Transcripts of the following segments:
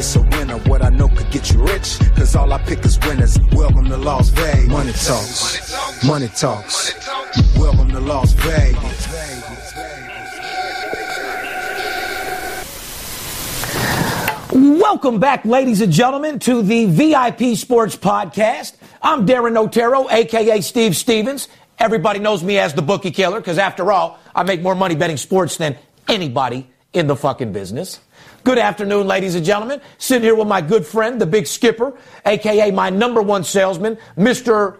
it's a winner. What I know could get you rich, cause all I pick is winners. Welcome to Las Vegas. Money talks, money talks. Welcome to Las Vegas. Welcome back, ladies and gentlemen, to the VIP Sports Podcast. I'm Darren Otero, aka Steve Stevens. Everybody knows me as the bookie killer because, after all, I make more money betting sports than anybody in the fucking business. Good afternoon, ladies and gentlemen. Sitting here with my good friend, the big skipper, aka my number one salesman, Mr.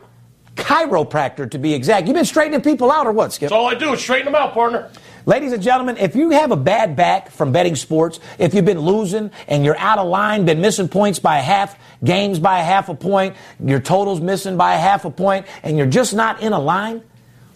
Chiropractor to be exact. You've been straightening people out or what, Skip? That's all I do is straighten them out, partner. Ladies and gentlemen, if you have a bad back from betting sports, if you've been losing and you're out of line, been missing points by a half, games by a half a point, your total's missing by a half a point, and you're just not in a line,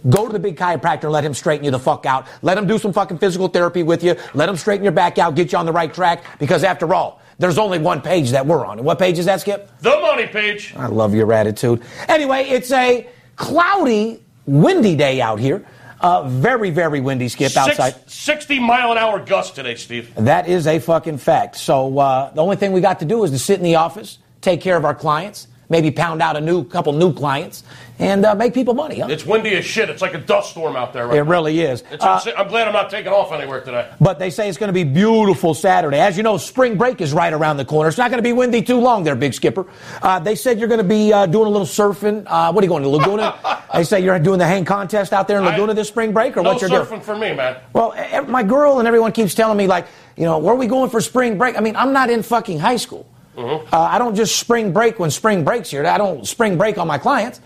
go to the big chiropractor and let him straighten you the fuck out. Let him do some fucking physical therapy with you. Let him straighten your back out, get you on the right track, because after all, there's only one page that we're on. And what page is that, Skip? The money page. I love your attitude. Anyway, it's a cloudy, windy day out here. Uh, very, very windy, Skip, outside. Six, 60 mile an hour gust today, Steve. That is a fucking fact. So uh, the only thing we got to do is to sit in the office, take care of our clients, maybe pound out a new couple new clients, and uh, make people money. Huh? It's windy as shit. It's like a dust storm out there right It really is. Uh, I'm glad I'm not taking off anywhere today. but they say it's going to be beautiful Saturday. As you know, spring break is right around the corner. It's not going to be windy too long there, Big Skipper. Uh, they said you're going to be uh, doing a little surfing. Uh, what are you going to Laguna? they say you're doing the hang contest out there in I- Laguna this spring break, or No what you're doing? surfing for me, man. Well, my girl and everyone keeps telling me, like, you know, where are we going for spring break? I mean, I'm not in fucking high school. Mm-hmm. Uh, I don't just spring break when spring breaks here. I don't spring break on my clients.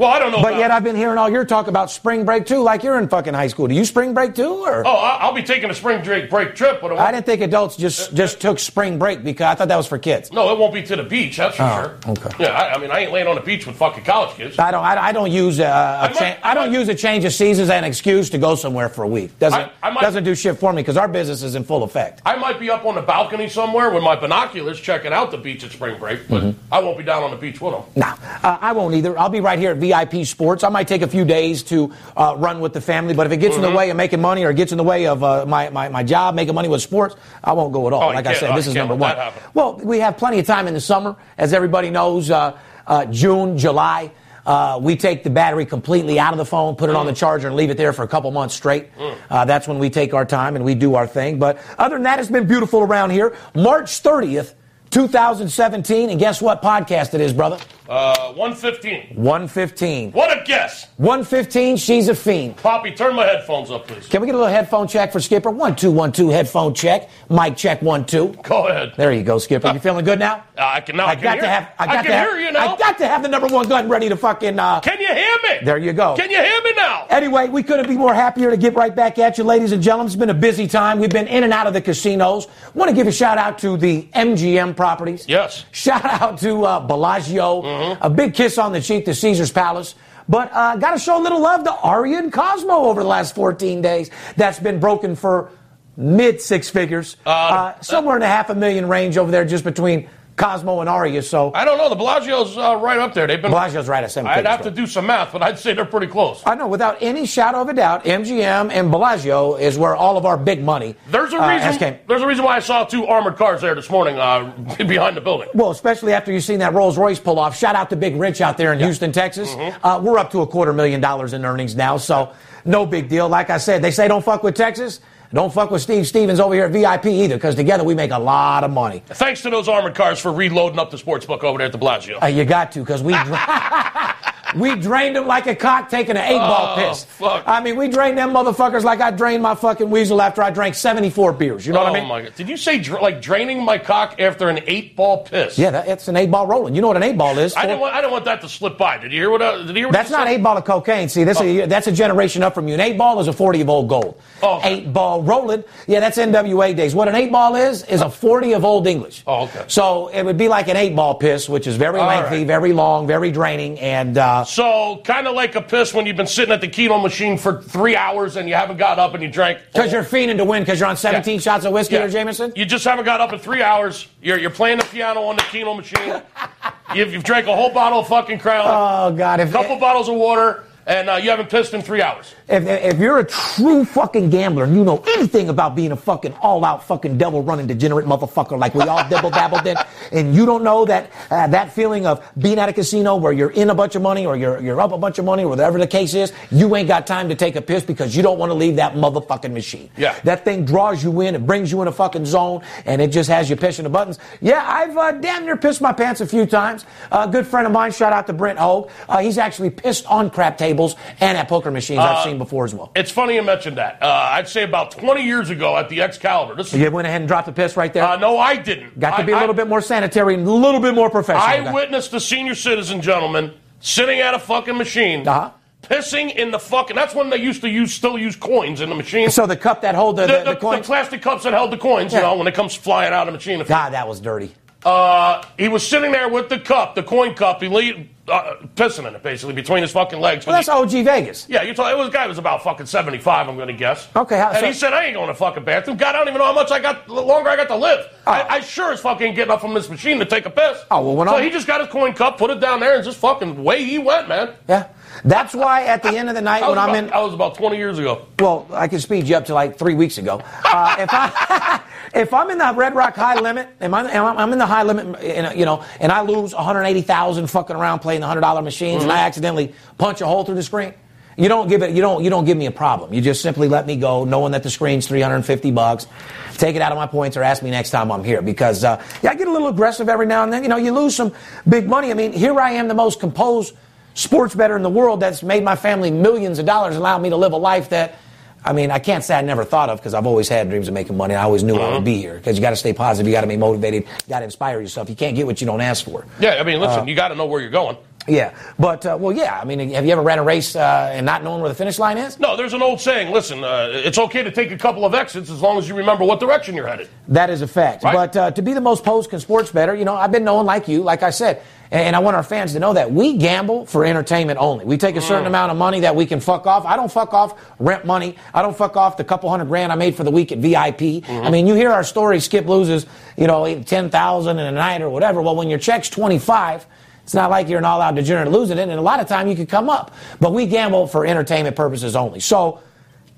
Well, I don't know. But yet I've been hearing all your talk about spring break too, like you're in fucking high school. Do you spring break too, or? Oh, I'll be taking a spring break break trip, but I didn't think adults just just took spring break because I thought that was for kids. no, it won't be to the beach. That's for Oh, sure. okay. Yeah, I, I mean, I ain't laying on the beach with fucking college kids. I don't. I, I don't use a, a might- cha- I I don't might- use a change of seasons as an excuse to go somewhere for a week. Doesn't might- doesn't do shit for me because our business is in full effect. I might be up on the balcony somewhere with my binoculars checking out the beach at spring break, but Mm-hmm. I won't be down on the beach with them. No, uh, I won't either. I'll be right here at VIP Sports. I might take a few days to uh, run with the family, but if it gets Mm-hmm. in the way of making money or gets in the way of uh, my, my, my job, making money with sports, I won't go at all. Oh, like I said, oh, this is number one. Well, we have plenty of time in the summer. As everybody knows, uh, uh, June, July, uh, we take the battery completely out of the phone, put it on the charger, and leave it there for a couple months straight. Uh, that's when we take our time and we do our thing. But other than that, it's been beautiful around here. March 30th, 2017. And guess what podcast it is, brother? Uh, 115. 115. What a guess. 115, she's a fiend. Poppy, turn my headphones up, please. Can we get a little headphone check for Skipper? One, two, one, two, headphone check. Mic check, one, two. Go ahead. There you go, Skipper. You feeling good now? Uh, I can now. I, I can got hear. to have. I got I to can have, hear you now. I got to have the number one gun ready to fucking. Uh, Can you hear me? There you go. Can you hear me now? Anyway, we couldn't be more happier to get right back at you, ladies and gentlemen. It's been a busy time. We've been in and out of the casinos. Want to give a shout out to the MGM properties. Yes. Shout out to uh, Bellagio. Mm-hmm. A big kiss on the cheek to Caesar's Palace. But uh, got to show a little love to Aria and Cosmo over the last 14 days. That's been broken for mid six figures. Uh, somewhere in the half a million range over there just between Cosmo and Aria. So I don't know. The Bellagio's uh, right up there. They've been. Bellagio's right at seven I'd have to do some math, but I'd say they're pretty close. I know, without any shadow of a doubt, MGM and Bellagio is where all of our big money. There's a uh, reason. There's a reason why I saw two armored cars there this morning uh, behind the building. Well, especially after you've seen that Rolls Royce pull off. Shout out to Big Rich out there in Houston, Texas. Mm-hmm. Uh, we're up to a quarter million dollars in earnings now, so no big deal. Like I said, they say don't fuck with Texas. Don't fuck with Steve Stevens over here at VIP either, because together we make a lot of money. Thanks to those armored cars for reloading up the sports book over there at the Bellagio. Uh, you got to, because we we drained them like a cock taking an eight ball Oh, piss. fuck. I mean, we drained them motherfuckers like I drained my fucking weasel after I drank 74 beers. You know oh what I mean? my god! Did you say dr- like draining my cock after an eight ball piss? Yeah, that, it's an eight ball rolling. You know what an eight ball is? I didn't want. I didn't want that to slip by. Did you hear what? Uh, did you hear what That's not said? eight ball of cocaine. See, this is, that's a generation up from you. An eight ball is a 40 of old gold. Oh, okay. Eight ball rolling, yeah, that's NWA days. What an eight ball is, is a 40 of old English. Oh, okay. So it would be like an eight ball piss, which is very All lengthy, right. very long, very draining, and uh, Uh, so kind of like a piss when you've been sitting at the keno machine for three hours and you haven't got up and you drank. because you're fiending to win because you're on 17 Yeah. shots of whiskey Yeah. or Jameson. You just haven't got up in three hours. You're, you're playing the piano on the Keno machine. you've, you've drank a whole bottle of fucking Crown, Oh, God. a couple bottles of water, and uh, you haven't pissed in three hours. if, if you're a true fucking gambler and you know anything about being a fucking all out fucking devil running degenerate motherfucker like we all dibble dabbled in, and you don't know that uh, that feeling of being at a casino where you're in a bunch of money or you're, you're up a bunch of money or whatever the case is, you ain't got time to take a piss because you don't want to leave that motherfucking machine. Yeah. That thing draws you in, it brings you in a fucking zone, and it just has you pushing the buttons. Yeah, I've uh, damn near pissed my pants a few times. a good friend of mine, shout out to Brent Hogue, uh, he's actually pissed on crap tables and at poker machines I've seen before as well. It's funny you mentioned that. Uh, I'd say about 20 years ago at the Excalibur. This is, You went ahead and dropped the piss right there. uh, no, I didn't. Got to I- be a little I- bit more sanitary and a little bit more professional. I guy. witnessed a senior citizen gentleman sitting at a fucking machine, Uh-huh. pissing in the fucking. That's when they used to use still use coins in the machine. So the cup that hold the, the, the, the, the the plastic cups that held the coins, Yeah. you know, when it comes flying out of the machine. God, that was dirty. Uh, he was sitting there with the cup, the coin cup, he le- uh, pissing in it basically between his fucking legs. Well, that's OG Vegas. yeah, you told it was a guy who was about fucking seventy five. I'm going to guess. Okay, how- and so- he said, "I ain't going to fucking bathroom. God, I don't even know how much I got, the longer I got to live. Oh. I, I sure as fucking getting up from this machine to take a piss. Oh, well, when so I'm- he just got his coin cup, put it down there, and just fucking way he went, man. Yeah. That's why at the end of the night when I'm in, that was about twenty years ago. well, I can speed you up to like three weeks ago. Uh, if I if I'm in the Red Rock high limit, and I'm, I'm I'm in the high limit, you know, and I lose 180,000 fucking around playing the hundred dollar machines, and I accidentally punch a hole through the screen. You don't give it. You don't. You don't give me a problem. You just simply let me go, knowing that the screen's 350 bucks. Take it out of my points, or ask me next time I'm here because uh, yeah, I get a little aggressive every now and then. You know, you lose some big money. I mean, here I am, the most composed sports better in the world that's made my family millions of dollars, allowed me to live a life that, I mean, I can't say I never thought of because I've always had dreams of making money. I always knew I would be here because you got to stay positive, you got to be motivated, you got to inspire yourself. You can't get what you don't ask for. Yeah, I mean, Uh, listen, you got to know where you're going. Yeah, but uh, well, yeah. I mean, have you ever ran a race uh, and not knowing where the finish line is? No, there's an old saying. Listen, uh, it's okay to take a couple of exits as long as you remember what direction you're headed. That is a fact. Right. But uh, to be the most post can sports better, you know, I've been known like you, like I said, and I want our fans to know that we gamble for entertainment only. We take a certain amount of money that we can fuck off. I don't fuck off rent money. I don't fuck off the couple hundred grand I made for the week at VIP. I mean, you hear our story. Skip loses, you know, ten thousand in a night or whatever. Well, when your check's twenty five. It's not like you're an all-out degenerate losing it, and a lot of time you could come up. But we gamble for entertainment purposes only. So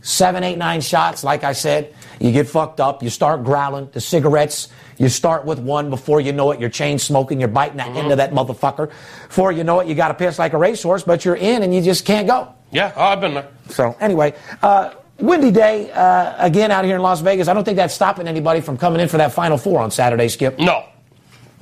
seven, eight, nine shots, like I said, you get fucked up, you start growling, the cigarettes, you start with one before you know it, you're chain smoking, you're biting that end of that motherfucker. Before you know it, you got to piss like a racehorse, but you're in and you just can't go. Yeah, oh, I've been there. So anyway, uh, windy day uh, again out here in Las Vegas. I don't think that's stopping anybody from coming in for that Final Four on Saturday, Skip. No.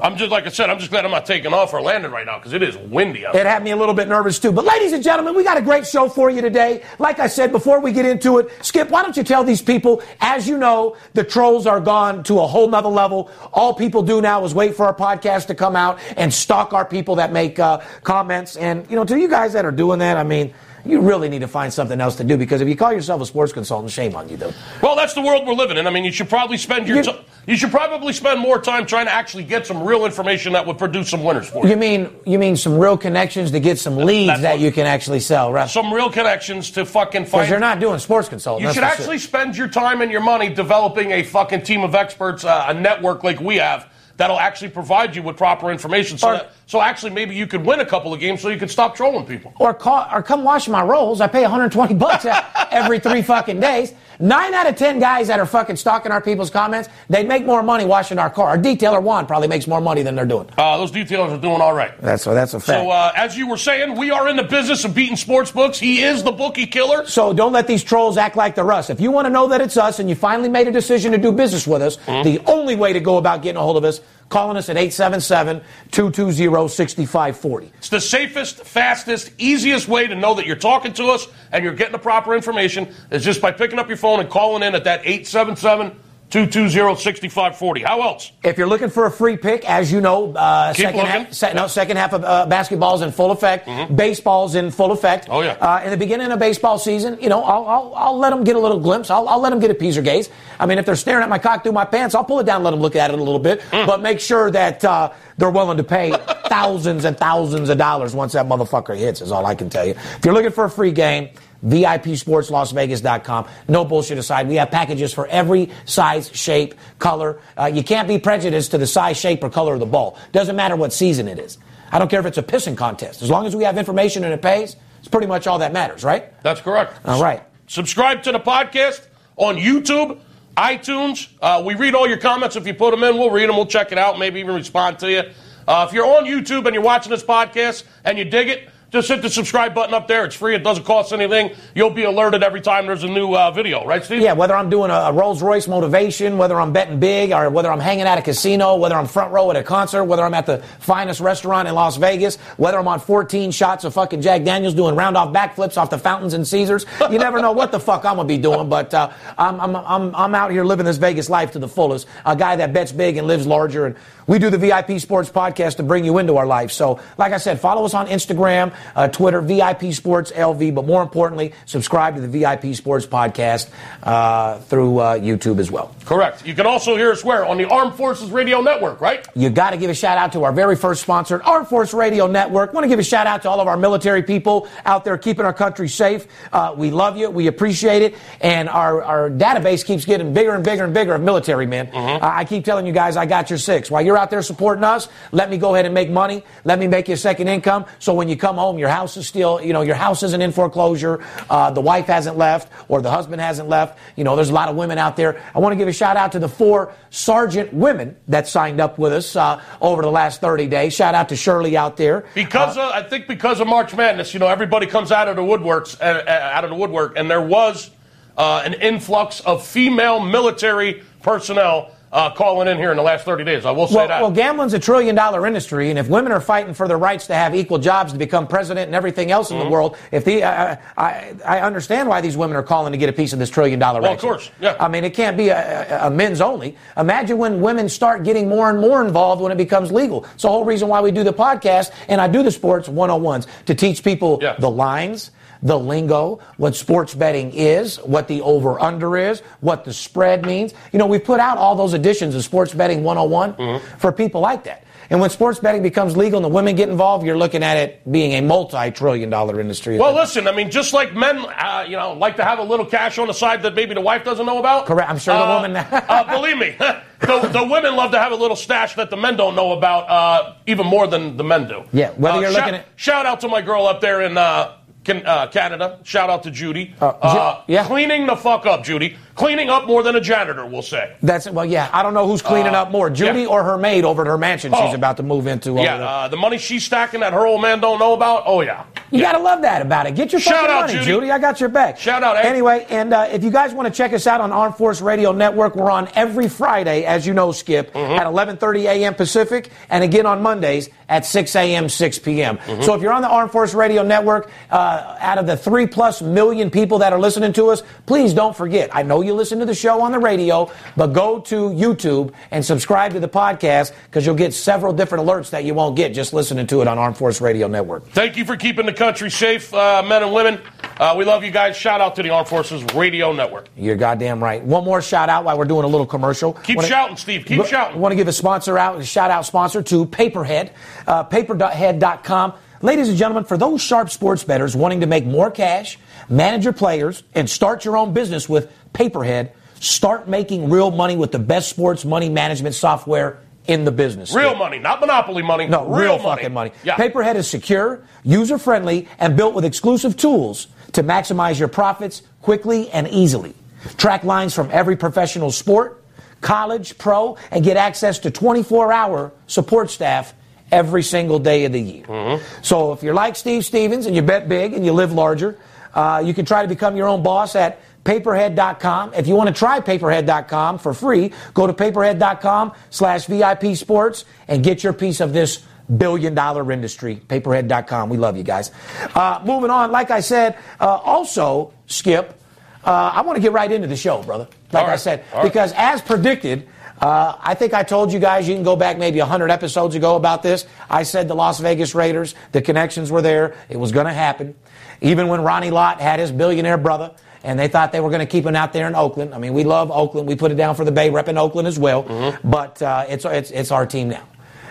I'm just like I said. I'm just glad I'm not taking off or landing right now because it is windy out. It had me a little bit nervous too. But ladies and gentlemen, we got a great show for you today. Like I said before we get into it, Skip, why don't you tell these people? As you know, the trolls are gone to a whole nother level. All people do now is wait for our podcast to come out and stalk our people that make uh, comments. And you know, to you guys that are doing that, I mean you really need to find something else to do because if you call yourself a sports consultant, shame on you, though. Well, that's the world we're living in. I mean, you should probably spend your you, you should probably spend more time trying to actually get some real information that would produce some winners for you. You mean you mean some real connections to get some leads that's that you can actually sell, right? Some real connections to fucking find. Because you're not doing sports consulting. You should actually spend your time and your money developing a fucking team of experts, uh, a network like we have that'll actually provide you with proper information. So, or, that, so actually, maybe you could win a couple of games so you could stop trolling people. Or call, or come wash my rolls. I pay 120 bucks every three fucking days. Nine out of ten guys that are fucking stalking our people's comments, they'd make more money washing our car. Our detailer Juan probably makes more money than they're doing. Uh, those detailers are doing all right. That's a, that's a fact. So uh, as you were saying, we are in the business of beating sports books. He is the bookie killer. So don't let these trolls act like they're us. If you want to know that it's us and you finally made a decision to do business with us, mm-hmm. the only way to go about getting a hold of us calling us at 877 220 6540. It's the safest, fastest, easiest way to know that you're talking to us and you're getting the proper information is just by picking up your phone and calling in at that 877 220-6540. How else? If you're looking for a free pick, as you know, uh, second half, se- no, second half of uh, basketball's in full effect. Mm-hmm. Baseball's in full effect. Oh yeah. Uh, in the beginning of baseball season, you know, I'll, I'll, I'll let them get a little glimpse. I'll, I'll let them get a piece or gaze. I mean, if they're staring at my cock through my pants, I'll pull it down, let them look at it a little bit, mm. but make sure that uh, they're willing to pay thousands and thousands of dollars once that motherfucker hits. Is all I can tell you. If you're looking for a free game. VIPSportsLasVegas.com. No bullshit aside. We have packages for every size, shape, color. Uh, you can't be prejudiced to the size, shape, or color of the ball. Doesn't matter what season it is. I don't care if it's a pissing contest. As long as we have information and it pays, it's pretty much all that matters, right? That's correct. All right. Subscribe to the podcast on YouTube, iTunes. Uh, we read all your comments. If you put them in, we'll read them. We'll check it out, maybe even respond to you. Uh, if you're on YouTube and you're watching this podcast and you dig it, just hit the subscribe button up there. It's free. It doesn't cost anything. You'll be alerted every time there's a new uh, video, right, Steve? Yeah, whether I'm doing a Rolls Royce motivation, whether I'm betting big, or whether I'm hanging at a casino, whether I'm front row at a concert, whether I'm at the finest restaurant in Las Vegas, whether I'm on 14 shots of fucking Jack Daniels doing round off backflips off the fountains and Caesars. You never know what the fuck I'm going to be doing, but uh, I'm, I'm, I'm, I'm out here living this Vegas life to the fullest. A guy that bets big and lives larger. And we do the VIP Sports Podcast to bring you into our life. So, like I said, follow us on Instagram, uh, Twitter, VIP Sports LV, but more importantly, subscribe to the VIP Sports Podcast uh, through uh, YouTube as well. Correct. You can also hear us where? On the Armed Forces Radio Network, right? You got to give a shout out to our very first sponsor, Armed Force Radio Network. Want to give a shout out to all of our military people out there keeping our country safe. Uh, we love you. We appreciate it. And our, our database keeps getting bigger and bigger and bigger of military men. Mm-hmm. I keep telling you guys, I got your six. While you're out there supporting us, let me go ahead and make money. Let me make you a second income. So when you come home, your house is still, you know, your house isn't in foreclosure. Uh, the wife hasn't left or the husband hasn't left. You know, there's a lot of women out there. I want to give a shout out to the four sergeant women that signed up with us uh, over the last 30 days. Shout out to Shirley out there. Because uh, I think because of March Madness, you know, everybody comes out of the woodworks, uh, uh, out of the woodwork, and there was uh, an influx of female military personnel uh, calling in here in the last 30 days. I will say well, that. Well, gambling's a trillion dollar industry, and if women are fighting for their rights to have equal jobs to become president and everything else in mm-hmm. the world, if the uh, I, I understand why these women are calling to get a piece of this trillion dollar. Well, of course, yeah. I mean, it can't be a, a, men's only. Imagine when women start getting more and more involved when it becomes legal. It's the whole reason why we do the podcast, and I do the sports 101s to teach people yeah. the lines the lingo, what sports betting is, what the over under is, what the spread means. You know, we put out all those editions of Sports Betting 101 mm-hmm. for people like that. And when sports betting becomes legal and the women get involved, you're looking at it being a multi-trillion dollar industry. Well, listen, I mean, just like men, uh, you know, like to have a little cash on the side that maybe the wife doesn't know about. Correct. I'm sure the uh, woman. uh, believe me, the, the, women love to have a little stash that the men don't know about, uh, even more than the men do. Yeah. Whether uh, you're shout, looking at shout out to my girl up there in uh, can, uh, Canada. Shout out to Judy. Uh, uh, yeah. Cleaning the fuck up, Judy. Cleaning up more than a janitor, we'll say. That's well, yeah. I don't know who's cleaning uh, up more, Judy yeah. or her maid over at her mansion oh. she's about to move into. Yeah, uh, the money she's stacking that her old man don't know about. Oh yeah. You Yeah. got to love that about it. Get your Shout out, money, Judy. Judy. I got your back. Shout out, eh? Anyway, and uh, if you guys want to check us out on Armed Force Radio Network, we're on every Friday, as you know, Skip, Mm-hmm. at 11:30 a.m. Pacific, and again on Mondays at 6 a.m. 6 p.m. Mm-hmm. So if you're on the Armed Force Radio Network, uh, out of the three plus million people that are listening to us, please don't forget. I know you listen to the show on the radio, but go to YouTube and subscribe to the podcast because you'll get several different alerts that you won't get just listening to it on Armed Force Radio Network. Thank you for keeping the country safe, uh, men and women. Uh, we love you guys. Shout out to the Armed Forces Radio Network. You're goddamn right. One more shout out while we're doing a little commercial. Keep Wanna- shouting, Steve. Keep shouting. Want to give a sponsor out, a shout out sponsor to PayPerHead, uh, payperhead.com. Ladies and gentlemen, for those sharp sports bettors wanting to make more cash, manage your players, and start your own business with PayPerHead, start making real money with the best sports money management software in the business. Real money, not monopoly money. No, real, real, fucking money. Yeah. PayPerHead is secure, user friendly, and built with exclusive tools to maximize your profits quickly and easily. Track lines from every professional sport, college, pro, and get access to 24 hour support staff every single day of the year. Mm-hmm. So if you're like Steve Stevens and you bet big and you live larger, uh, you can try to become your own boss at payperhead.com. If you want to try payperhead.com for free, go to payperhead.com slash VIP sports and get your piece of this billion dollar industry. PayPerHead.com. We love you guys. Uh, moving on, like I said, uh, also, Skip, uh, I want to get right into the show, brother. Like All I said, All right. because as predicted, uh, I think I told you guys you can go back maybe 100 episodes ago about this. I said the Las Vegas Raiders, the connections were there. It was going to happen. Even when Ronnie Lott had his billionaire brother, and they thought they were going to keep him out there in Oakland. I mean, we love Oakland. We put it down for the Bay, rep in Oakland as well. Mm-hmm. But uh, it's, it's, it's our team now.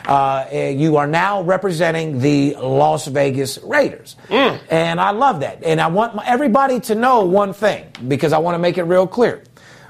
Uh, eh, you are now representing the Las Vegas Raiders. Mm. And I love that. And I want my- everybody to know one thing because I want to make it real clear.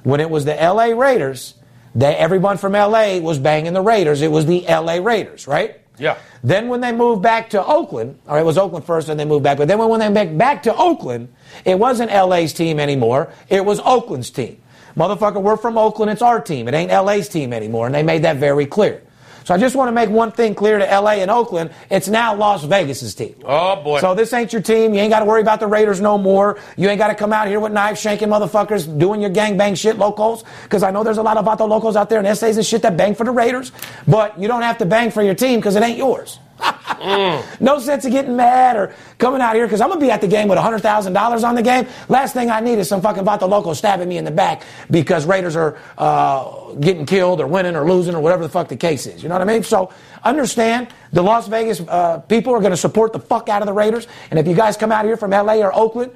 When it was the LA Raiders, they, everyone from LA was banging the Raiders. It was the LA Raiders, right? Yeah. Then when they moved back to Oakland, or it was Oakland first and they moved back, but then when, they went back to Oakland, it wasn't LA's team anymore. It was Oakland's team. Motherfucker, we're from Oakland. It's our team. It ain't LA's team anymore. And they made that very clear. So I just want to make one thing clear to LA and Oakland. It's now Las Vegas's team. Oh, boy. So this ain't your team. You ain't got to worry about the Raiders no more. You ain't got to come out here with knives, shanking motherfuckers, doing your gangbang shit, locals. Because I know there's a lot of Vato locals out there and essays and shit that bang for the Raiders. But you don't have to bang for your team because it ain't yours. No sense of getting mad or coming out here because I'm gonna be at the game with $100,000 on the game. Last thing I need is some fucking Vato local stabbing me in the back because Raiders are uh, getting killed or winning or losing or whatever the fuck the case is. You know what I mean? So understand the Las Vegas uh, people are gonna support the fuck out of the Raiders. And if you guys come out here from LA or Oakland,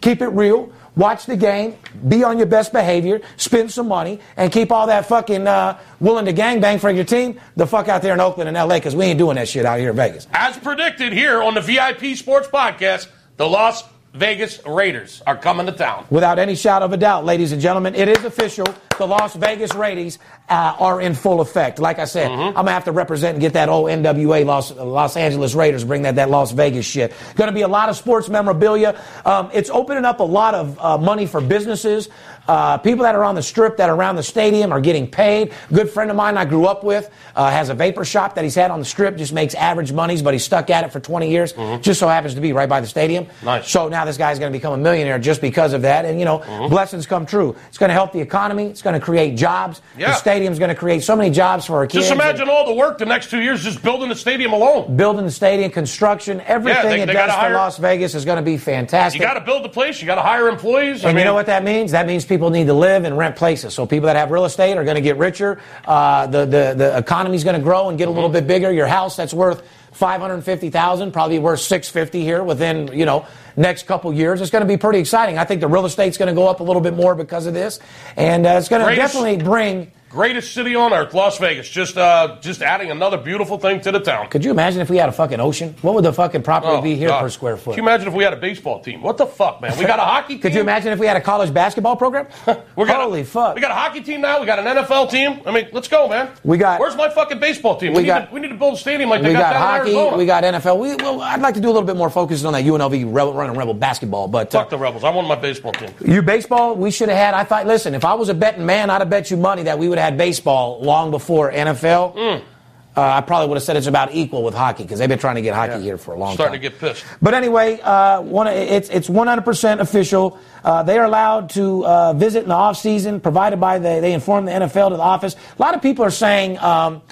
keep it real. Watch the game, be on your best behavior, spend some money, and keep all that fucking uh, willing to gangbang for your team the fuck out there in Oakland and LA because we ain't doing that shit out here in Vegas. As predicted here on the VIP Sports Podcast, the Las Vegas Raiders are coming to town. Without any shadow of a doubt, ladies and gentlemen, it is official. The Las Vegas Raiders uh, are in full effect. Like I said, I'm gonna have to represent and get that old NWA Los, Los Angeles Raiders, bring that that Las Vegas shit. Going to be a lot of sports memorabilia. Um, it's opening up a lot of uh, money for businesses. Uh, people that are on the strip, that are around the stadium, are getting paid. Good friend of mine I grew up with uh, has a vapor shop that he's had on the strip. Just makes average monies, but he's stuck at it for 20 years. Just so happens to be right by the stadium. Nice. So now this guy's going to become a millionaire just because of that. And, you know, blessings come true. It's going to help the economy. It's going to create jobs. Yeah. The stadium's going to create so many jobs for our kids. Just imagine all the work the next two years just building the stadium alone. Building the stadium, construction, everything they- it they does for hire- Las Vegas is going to be fantastic. You got to build the place. You got to hire employees. I And mean, you know what that means? That means people need to live and rent places. So people that have real estate are going to get richer. Uh, the, the, the economy's going to grow and get a little bit bigger. Your house that's worth 550000 probably worth 650 here within, you know, next couple years. It's going to be pretty exciting. I think the real estate's going to go up a little bit more because of this. And uh, it's going to Greatest- definitely bring... Greatest city on earth, Las Vegas. Just uh, just adding another beautiful thing to the town. Could you imagine if we had a fucking ocean? What would the fucking property Oh, be here God. per square foot? Can you imagine if we had a baseball team? What the fuck, man? We got a hockey team. Could you imagine if we had a college basketball program? We got Holy a, fuck. We got a hockey team now. We got an NFL team. I mean, let's go, man. We got- Where's my fucking baseball team? We We, need, got- to, we need to build a stadium like they we got, got down in hockey, Arizona. we got NFL. We, well, I'd like to do a little bit more focus on that UNLV Rebel, running Rebel basketball. But uh, Fuck the Rebels. I want my baseball team. you baseball, we should have had. I thought, listen, if I was a betting man, I'd have bet you money that we would have had baseball long before NFL. Mm. Uh, I probably would have said it's about equal with hockey because they've been trying to get hockey Yeah. here for a long Starting time. Starting to get pissed. But anyway, uh, one, it's it's 100% official. Uh, they are allowed to uh, visit in the off season, provided by the they inform the NFL to the office. A lot of people are saying. Um,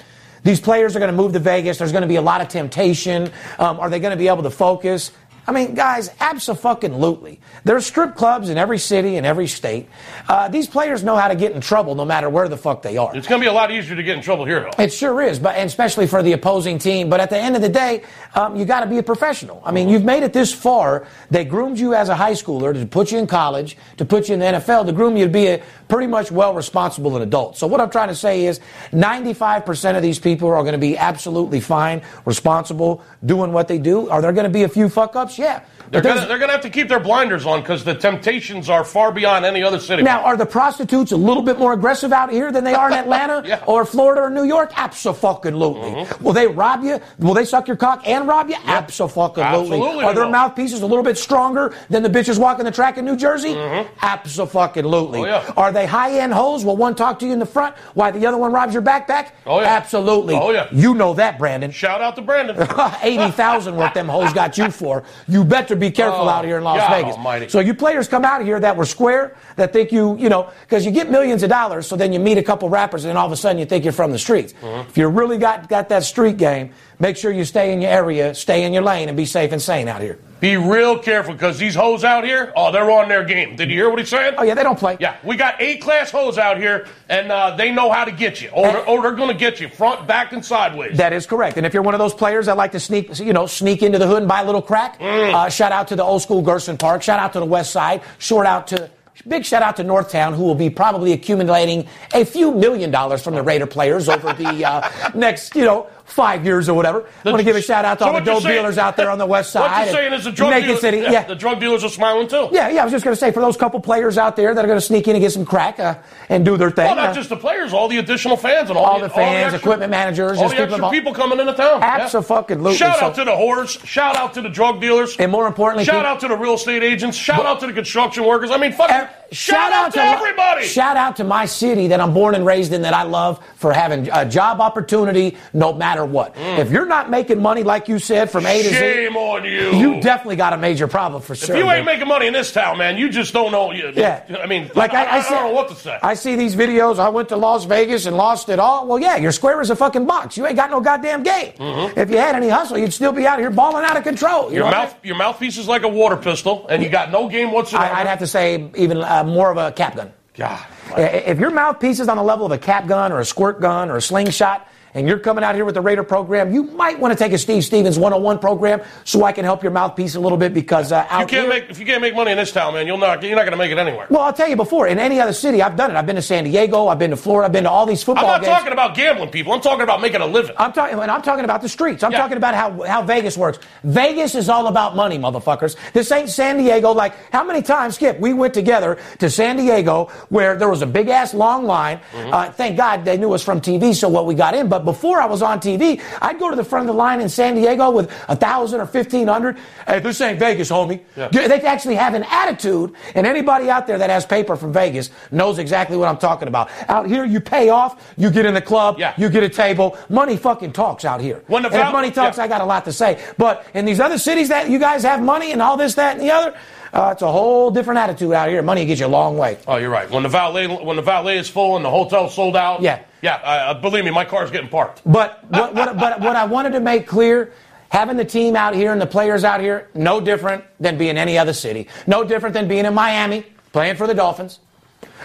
these players are going to move to Vegas. There's going to be a lot of temptation. Um, are they going to be able to focus? I mean, guys, absolutely. There's strip clubs in every city in every state. Uh, these players know how to get in trouble no matter where the fuck they are. It's going to be a lot easier to get in trouble here, though. It sure is, but and especially for the opposing team. But at the end of the day, um, you got to be a professional. I mean, you've made it this far. They groomed you as a high schooler to put you in college, to put you in the NFL, to groom you to be a pretty much well responsible an adult. So what I'm trying to say is, 95% of these people are going to be absolutely fine, responsible, doing what they do. Are there going to be a few fuck ups? Yeah. They're going to have to keep their blinders on because the temptations are far beyond any other city. Now, are the prostitutes a little bit more aggressive out here than they are in Atlanta Yeah. or Florida or New York? Absolutely. Mm-hmm. Will they rob you? Will they suck your cock and rob you? Absolutely. Absolutely Are their mouthpieces a little bit stronger than the bitches walking the track in New Jersey? Mm-hmm. Absolutely. Oh, yeah. Are they high-end hoes? Will one talk to you in the front while the other one robs your backpack? Oh, yeah. Absolutely. Oh, yeah. You know that, Brandon. Shout out to Brandon. 80,000 what them hoes got you for. You better be careful Oh, out here in Las God Vegas. almighty. So you players come out here that were square, that think you, you know, because you get millions of dollars, so then you meet a couple rappers and then all of a sudden you think you're from the streets. Mm-hmm. If you really got, got that street game, make sure you stay in your area, stay in your lane, and be safe and sane out here. Be real careful because these hoes out here, oh, they're on their game. Did you hear what he's saying? Oh, yeah, they don't play. Yeah, we got A class hoes out here, and uh, they know how to get you. Or, or they're going to get you front, back, and sideways. That is correct. And if you're one of those players that like to sneak, you know, sneak into the hood and buy a little crack, Mm. uh, shout out to the old school Gerson Park. Shout out to the West Side. Short out to. Big shout out to Northtown, who will be probably accumulating a few million dollars from the Raider players over the uh, next, you know, five years or whatever. I want to give a shout out to So all the dope saying- dealers out there on the West Side. What you're saying is the drug Naked dealers, City. Yeah, the drug dealers are smiling too. yeah, yeah. I was just going to say for those couple players out there that are going to sneak in and get some crack uh, and do their thing. Well, not uh, just the players, all the additional fans and all, All the fans, extra- equipment managers, all the people extra involved. people coming into town. Yeah. Abso-fucking-lutely. Shout out So- to the whores. Shout out to the drug dealers. and more importantly, Shout people- out to the real estate agents. Shout out to the construction workers. I mean, fucking, Er- shout, out, to, my- everybody. Shout out to my city that I'm born and raised in that I love for having a job opportunity no matter what. If you're not making money like you said from A to Mm. Shame Z, on you. you definitely got a major problem for sure. If you ain't making money in this town, man, you just don't know. You, yeah, I mean, like I, I, I, see- don't know what to say. I see these videos. I went to Las Vegas and lost it all. Well, yeah, you're square as a fucking box. You ain't got no goddamn game. If you had any hustle, you'd still be out here balling out of control. You Mm-hmm. your what I mouth, your mouthpiece is like a water pistol, and you got no game whatsoever. I, I'd have to say even uh, more of a cap gun. God, If your mouthpiece is on the level of a cap gun or a squirt gun or a slingshot, and you're coming out here with the Raider program, you might want to take a Steve Stevens 101 program so I can help your mouthpiece a little bit because uh, out you can't here, make if you can't make money in this town, man. You'll not. You're not going to make it anywhere. well, I'll tell you before, in any other city, I've done it. I've been to San Diego, I've been to Florida, I've been to all these football games. I'm not games. talking about gambling, people. I'm talking about making a living. I'm talking, and I'm talking about the streets. I'm Yeah. talking about how, how Vegas works. Vegas is all about money, motherfuckers. This ain't San Diego. Like, how many times, Skip, we went together to San Diego where there was a big ass long line. Mm-hmm. Uh, thank God they knew us from TV, so what we got in. But before I was on TV, I'd go to the front of the line in San Diego with a thousand or fifteen hundred. Hey, this ain't Vegas, homie. Yeah. They actually have an attitude, and anybody out there that has paper from Vegas knows exactly what I'm talking about. Out here, you pay off, you get in the club, Yeah. you get a table. Money fucking talks out here. When if money talks, yeah. I got a lot to say. But in these other cities that you guys have money and all this, that, and the other, uh, it's a whole different attitude out here. Money gets you a long way. Oh, you're right. When the valet when the valet is full and the hotel's sold out. Yeah. yeah. Uh, believe me, my car's getting parked. But what, what, but what I wanted to make clear, having the team out here and the players out here, no different than being any other city. No different than being in Miami playing for the Dolphins.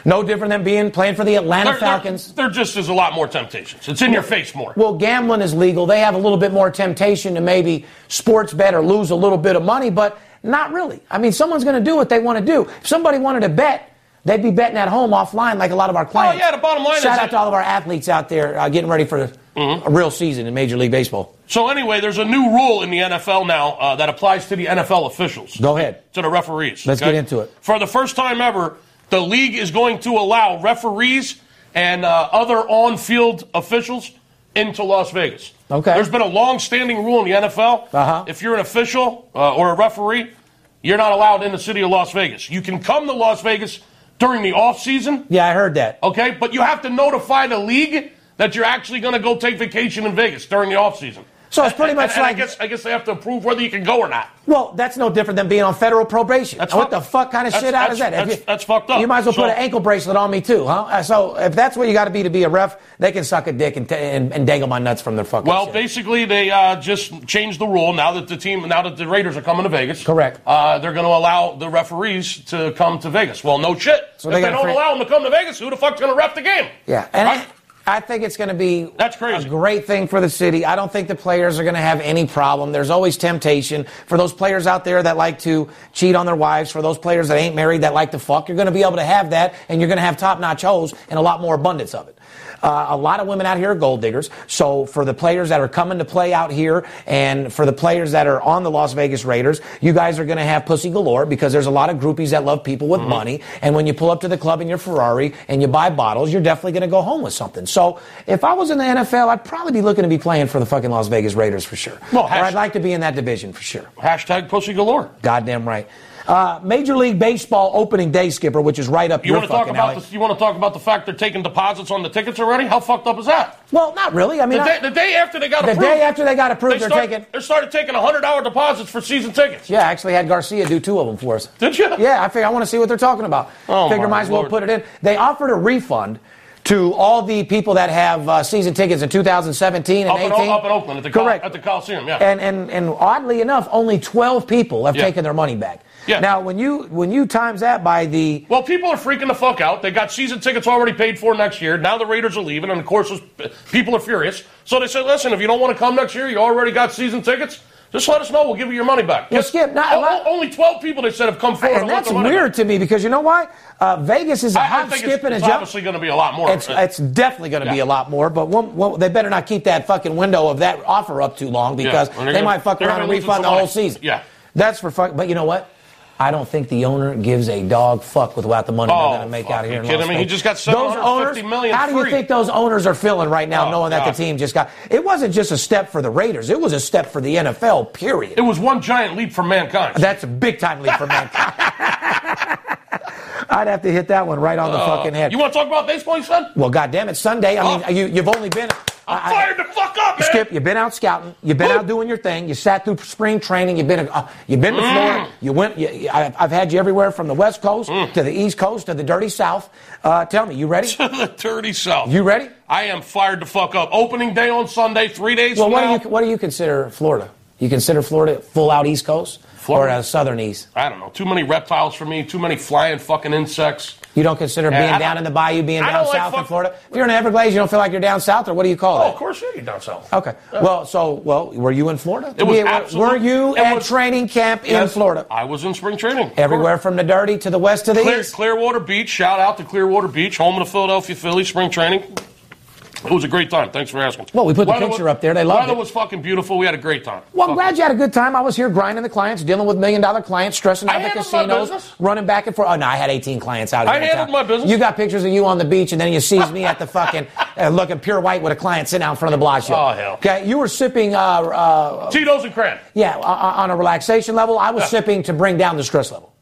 No different than being playing for the Atlanta there, Falcons. there just is a lot more temptations. It's in your face more. Well, gambling is legal. They have a little bit more temptation to maybe sports bet or lose a little bit of money, but not really. I mean, someone's going to do what they want to do. If somebody wanted to bet, they'd be betting at home offline like a lot of our clients. Oh, yeah, the bottom line Shout is out that- to all of our athletes out there uh, getting ready for a real season in Major League Baseball. So anyway, there's a new rule in the NFL now uh, that applies to the NFL officials. Go ahead. To the referees. Let's get into it. For the first time ever, the league is going to allow referees and uh, other on-field officials into Las Vegas. Okay. There's been a long-standing rule in the NFL. Uh-huh. If you're an official uh, or a referee, you're not allowed in the city of Las Vegas. You can come to Las Vegas during the off season. Yeah, I heard that. Okay, but you have to notify the league that you're actually going to go take vacation in Vegas during the off season. So it's pretty much and, and like- I guess I guess they have to approve whether you can go or not. Well, that's no different than being on federal probation. That's what fuck- the fuck kind of shit out is that? that's- that's- that's fucked up. You might as well So- put an ankle bracelet on me too, huh? Uh, So if that's what you got to be to be a ref, they can suck a dick and, t- and, and dangle my nuts from their fucking. Well, shit. basically, they uh, just changed the rule now that the team, now that the Raiders are coming to Vegas. Correct. Uh, they're going to allow the referees to come to Vegas. Well, no shit. So if they they, don't free- allow them to come to Vegas, who the fuck's going to ref the game? Yeah, and Right? I, think it's going to be That's crazy. a great thing for the city. I don't think the players are going to have any problem. There's always temptation for those players out there that like to cheat on their wives, for those players that ain't married that like to fuck. You're going to be able to have that, and you're going to have top-notch hoes and a lot more abundance of it. Uh, a lot of women out here are gold diggers. So for the players that are coming to play out here, and for the players that are on the Las Vegas Raiders, you guys are going to have pussy galore because there's a lot of groupies that love people with money. And when you pull up to the club in your Ferrari and you buy bottles, you're definitely going to go home with something. So if I was in the NFL, I'd probably be looking to be playing for the fucking Las Vegas Raiders for sure. Well, or I'd like to be in that division for sure. Hashtag pussy galore. Goddamn right. Uh, Major League Baseball opening day, Skipper, which is right up You your want to talk fucking about alley. You want to talk about the fact they're taking deposits on the tickets already? How fucked up is that? Well, not really. I mean, The I- day, the day after they got The approved, day after they got approved, they they're start- taking- They started taking hundred dollar deposits for season tickets. Yeah, I actually had Garcia do two of them for us. Did you? Yeah, I figure I want to see what they're talking about. Oh, figure might as well put it in. They offered a refund to all the people that have uh, season tickets in 2017 and Up in, up in Oakland at the Col- Correct. at the Coliseum. Yeah. And, and and oddly enough, only 12 people have Yeah. taken their money back. Yeah. Now, when you when you times that by the Well, people are freaking the fuck out. They got season tickets already paid for next year. Now the Raiders are leaving, and of course, people are furious. So they said, "Listen, if you don't want to come next year, you already got season tickets. Just let us know. We'll give you your money back." Well, Skip, not- O- only twelve people they said have come forward. and that's money weird back. to me because you know why? Uh, Vegas is a I, I hop, think skip, it's, and a it's jump. obviously going to be a lot more. It's, Uh, it's definitely going to be a lot more, but one, one, they better not keep that fucking window of that offer up too long because and they're gonna- might fuck around and refund the some whole season. Yeah. That's for fuck. But you know what? I don't think the owner gives a dog fuck with what the money Oh, they're going to make out of here you in kidding Las me? He just got Those 750 owners, million How do you free. think those owners are feeling right now, Oh, knowing that the team just got? It wasn't just a step for the Raiders; it was a step for the NFL. Period. it was one giant leap for mankind. That's a big time leap for mankind. I'd have to hit that one right on the fucking head. Uh, you want to talk about baseball, you said? well, goddamn it, Sunday. I mean, Oh. you, you've only been. I'm I- I- fired the fuck up, man. Skip, you've been out scouting. You've been out doing your thing. You sat through spring training. You've been, uh, you've been to Mm. Florida. You went. You, I, I've had you everywhere from the West Coast Mm. to the East Coast to the dirty South. Uh, tell me, you ready? to the dirty South. You ready? I am fired the fuck up. Opening day on Sunday, three days Well, what now. do you what do you consider Florida? You consider Florida full out East Coast Florida? or a Southern East? I don't know. Too many reptiles for me. Too many flying fucking insects. You don't consider Yeah, being I down in the bayou, being I down like south in Florida? If you're in Everglades, you don't feel like you're down south, or what do you call oh, it? Oh, that? of course, yeah, you're down south. Okay. Well, so well, were you in Florida? It was Yeah, were- absolute- Were you at was- training camp in Florida? I was in spring training. Everywhere from the dirty to the west to the Clear, east. Clearwater Beach. Shout out to Clearwater Beach, home of the Philadelphia Phillies spring training. It was a great time. Thanks for asking. Well, we put the Weather picture was- up there. They loved Weather it. was fucking beautiful. We had a great time. Well, I'm Fuck. glad you had a good time. I was here grinding the clients, dealing with million dollar clients, stressing out I the casinos, running back and forth. Oh no, I had 18 clients out I here. in handled my business. You got pictures of you on the beach, and then you sees me at the fucking uh, looking pure white with a client sitting out in front of the block show. Oh, hell. Okay, you were sipping. Uh, uh, Tito's and Cran. yeah, uh, on a relaxation level. I was Yeah. Mm. sipping to bring down the stress level.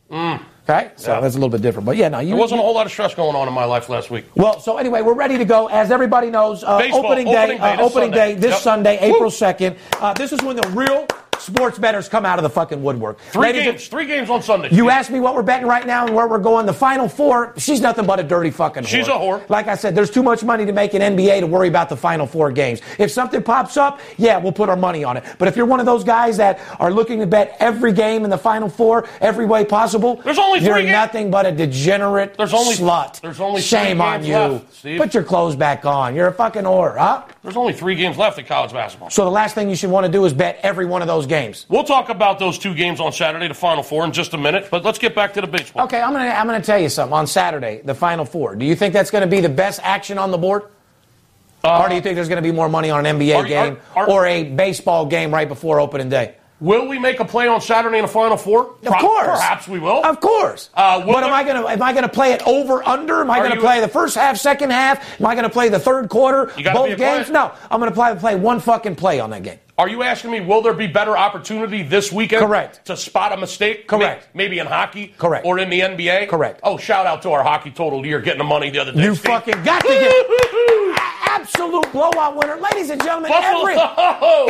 Okay, so Yeah. that's a little bit different. But yeah, no, you. There wasn't a whole lot of stress going on in my life last week. Well, so anyway, we're ready to go. As everybody knows, uh, Baseball, opening day, opening day uh, this opening Sunday. day this Yep. Sunday, Woo. April second. Uh, this is when the real sports bettors come out of the fucking woodwork. Three Ladies games. Three games on Sunday. You asked me what we're betting right now and where we're going. The final four, she's nothing but a dirty fucking whore. She's a whore. Like I said, there's too much money to make in NBA to worry about the final four games. If something pops up, yeah, we'll put our money on it. But if you're one of those guys that are looking to bet every game in the final four, every way possible, There's only you're nothing but a degenerate There's only- slut. there's only three Shame on you. left, Steve. Put your clothes back on. You're a fucking whore, huh? There's only three games left in college basketball. So the last thing you should want to do is bet every one of those games. We'll talk about those two games on Saturday, the Final Four, in just a minute. But let's get back to the baseball. Okay, I'm gonna I'm gonna tell you something. On Saturday, the Final Four. Do you think that's going to be the best action on the board, or do you think there's going to be more money on an NBA Uh, are game are- are- or a baseball game right before opening day? Will we make a play on Saturday in the Final Four? Of course, Perhaps we will. Of course. Uh, but am I going to am I going to play it over under? Am I going to play the first half, second half? Am I going to play the third quarter? Both games? client. No, I'm going to play play one fucking play on that game. Are you asking me, will there be better opportunity this weekend? Correct. To spot a mistake? Correct. May- Maybe in hockey? Correct. Or in the NBA? Correct. Oh, shout out to our hockey total year getting the money the other day. You Steve. fucking got to get. absolute blowout winner. Ladies and gentlemen, every,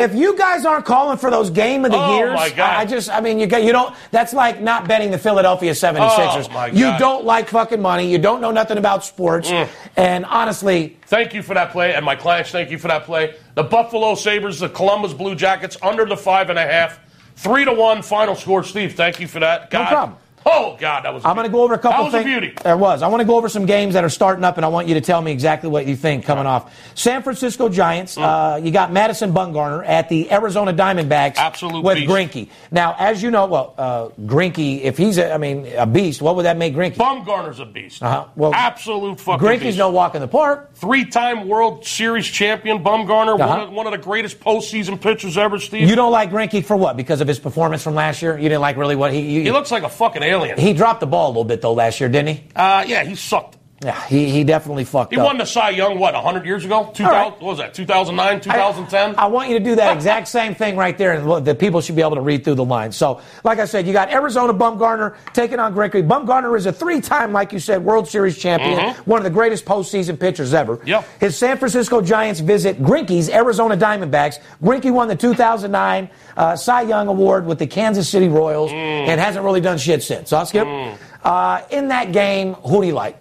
if you guys aren't calling for those game of the Oh, years. I, I just, I mean, you you don't, that's like not betting the Philadelphia 76ers. Oh, You. Mm. don't like fucking money. You don't know nothing about sports. And honestly, Thank you for that play, and my clients, thank you for that play. The Buffalo Sabres, the Columbus Blue Jackets, under the five and a half, three to one final score. Steve, thank you for that. No God. problem. Oh God, that was. I'm going to go over a couple That was things. a beauty. There was. I want to go over some games that are starting up, and I want you to tell me exactly what you think coming off. San Francisco Giants. Mm. Uh, you got Madison Bumgarner at the Arizona Diamondbacks. Absolute with beast. Greinke. Now, as you know, well, uh, Greinke, if he's a, I mean, a beast, what would that make Greinke? Bumgarner's a beast. Uh-huh. Well, absolute fucking beast. Greinke's beast. no walk in the park. Three-time World Series champion, Bumgarner, Uh-huh. one, of, one of the greatest postseason pitchers ever. Steve, You don't like Greinke for what? Because of his performance from last year? You didn't like really what he? You, he looks like a fucking alien. he dropped the ball a little bit though last year, didn't he? uh, yeah, he sucked. Yeah, he, he definitely fucked He up. He won the Cy Young what 100 years ago? 2000, right. What was that? 2009, 2010. I, I want you to do that exact same thing right there, and the people should be able to read through the lines. So, like I said, you got Arizona Bumgarner taking on Greinke. Bumgarner is a three-time, like you said, World Series champion, one of the greatest postseason pitchers ever. Mm-hmm. Yep. His San Francisco Giants visit Greinke's Arizona Diamondbacks. Greinke won the 2009 uh, Cy Young Award with the Kansas City Royals Mm. and hasn't really done shit since. So, I'll skip. Uh, in that game, who do you like?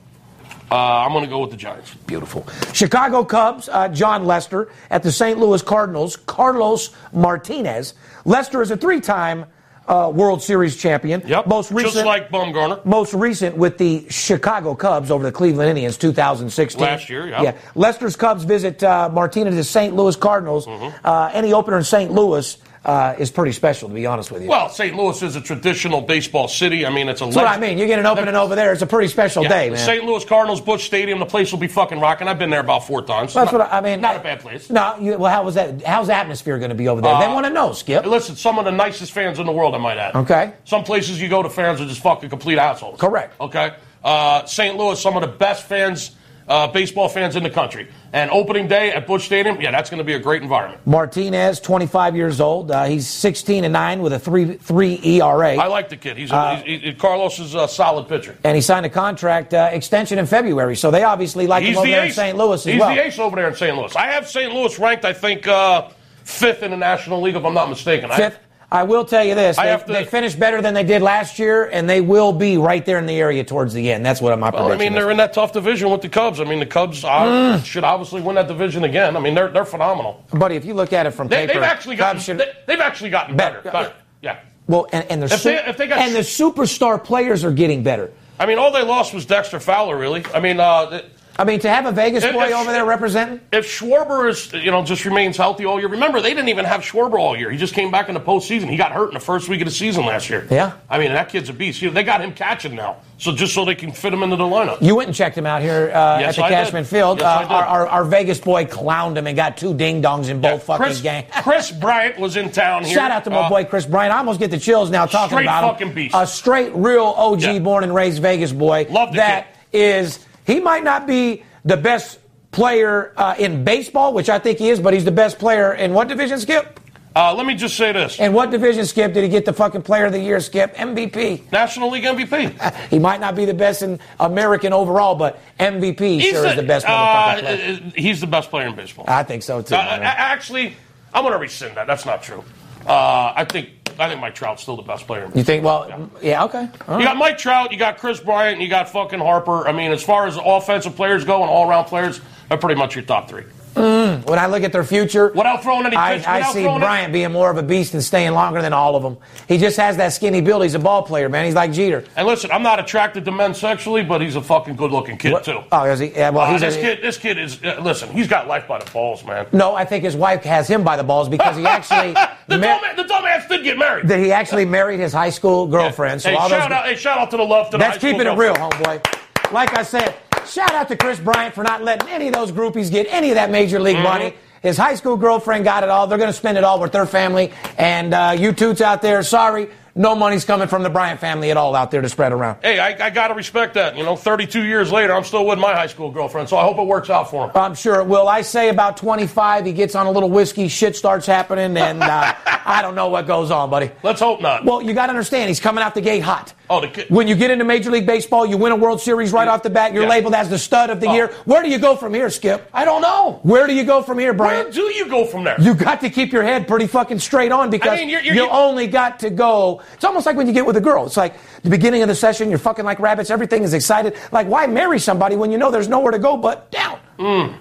Uh, I'm going to go with the Giants. Beautiful. Chicago Cubs, uh, Jon Lester at the St. Louis Cardinals, Carlos Martinez. Lester is a three-time uh, World Series champion. Yep. Most recent, Just like Bumgarner. most recent with the Chicago Cubs over the Cleveland Indians, 2016. Last year, yeah. Yeah. Lester's Cubs visit uh, Martinez's St. Louis Cardinals. Mm-hmm. Uh, any opener in St. Louis uh, is pretty special, to be honest with you. Well, St. Louis is a traditional baseball city. I mean, it's a. That's what I mean. You get an opening over there, it's a pretty special Yeah, day, man. St. Louis Cardinals, Busch Stadium, the place will be fucking rocking. I've been there about four times. That's Not- what I, I mean. Not a bad place. No, you, well, how was that? How's the atmosphere going to be over there? they Uh, want to know, Skip. Listen, some of the nicest fans in the world, I might add. Okay. Some places you go to fans are just fucking complete assholes. Correct. Okay. Uh, St. Louis, some of the best fans, uh, baseball fans in the country. And opening day at Busch Stadium, yeah, that's going to be a great environment. Martinez, 25 years old. Uh, he's 16 and 9 with a 3 3 ERA. I like the kid. He's, a, Uh, he's he, Carlos is a solid pitcher. and he signed a contract uh, extension in February. So they obviously like He's him over the there in. St. Louis as He's well. the ace over there in St. Louis. I have St. Louis ranked, I think, uh, fifth in the National League, if I'm not mistaken. Fifth. I will tell you this: they, to- they finished better than they did last year, and they will be right there in the area towards the end. That's what my Well, I mean, they're in that tough division with the Cubs. I mean, the Cubs uh, Mm. should obviously win that division again. I mean, they're they're phenomenal. Buddy, if you look at it from They, paper, they've actually gotten should- they, they've actually gotten better. Better. better. Yeah. well, and, and the If they- if they got- and the superstar players are getting better. I mean, all they lost was Dexter Fowler. Really. I mean, uh, I mean, to have a Vegas boy if- over there representing. if Schwarber is you know just remains healthy all year, remember they didn't even have Schwarber all year. He just came back in the postseason. He got hurt in the first week of the season last year. Yeah. I mean, that kid's a beast. You know, they got him catching now, so just so they can fit him into the lineup. You went and checked him out here uh, Yes, at the I did. Cashman Field. Yes, uh, did. our, our, our Vegas boy clowned him and got two ding dongs in both fucking Kris, games. Kris Bryant was in town here. Shout out to my Uh, boy Kris Bryant. I almost get the chills now talking about him. Straight fucking beast. A straight, real OG, Yeah. born and raised Vegas boy. Love the That is, he might not be the best player uh, in baseball, which I think he is, but he's the best player in what division, Skip? Uh, let me just say this: In what division, Skip, did he get the fucking player of the year, Skip? MVP. National League MVP. He might not be the best in American overall, but MVP sure is the best player. uh, he's the best player in baseball. I think so too. Uh, actually, I'm going to rescind that. That's not true. Uh, I think I think Mike Trout's still the best player. In You think? Well, yeah, okay. All You got Mike Trout, you got Kris Bryant, and you got fucking Harper. I mean, as far as offensive players go and all-around players, they're pretty much your top three. When I look at their future, Without throwing any I, pitch- I without see Bryant being more of a beast and staying longer than all of them. He just has that skinny build. He's a ball player, man. He's like Jeter. And listen, I'm not attracted to men sexually, but he's a fucking good-looking kid What- too. Oh, is he? Yeah, well, Uh, he's this a, kid. This kid is. Uh, listen, he's got life by the balls, man. No, I think his wife has him by the balls because he actually the, mar- dumb, the dumbass did get married. that he actually married his high school girlfriend. So hey, all those, shout out! Hey, shout out to the love to the that's keeping it real, homeboy. Like I said, shout out to Kris Bryant for not letting any of those groupies get any of that major league Mm-hmm. money. His high school girlfriend got it all. They're going to spend it all with their family. And uh, you toots out there, sorry, no money's coming from the Bryant family at all out there to spread around. Hey, I, I got to respect that. You know, 32 years later, I'm still with my high school girlfriend, so I hope it works out for him. I'm sure it will. I say about 25, he gets on a little whiskey, shit starts happening, and uh, I don't know what goes on, buddy. Let's hope not. Well, you got to understand, he's coming out the gate hot. Oh, the kid- when you get into Major League Baseball, you win a World Series right off the bat. You're Yeah. labeled as the stud of the Oh. year. Where do you go from here, Skip? I don't know. Where do you go from here, Brian? Where do you go from there? You got to keep your head pretty fucking straight on because I mean, you're- you're- you you- only got to go. It's almost like when you get with a girl. It's like the beginning of the session, you're fucking like rabbits. Everything is excited. Like, why marry somebody when you know there's nowhere to go but down? Mm.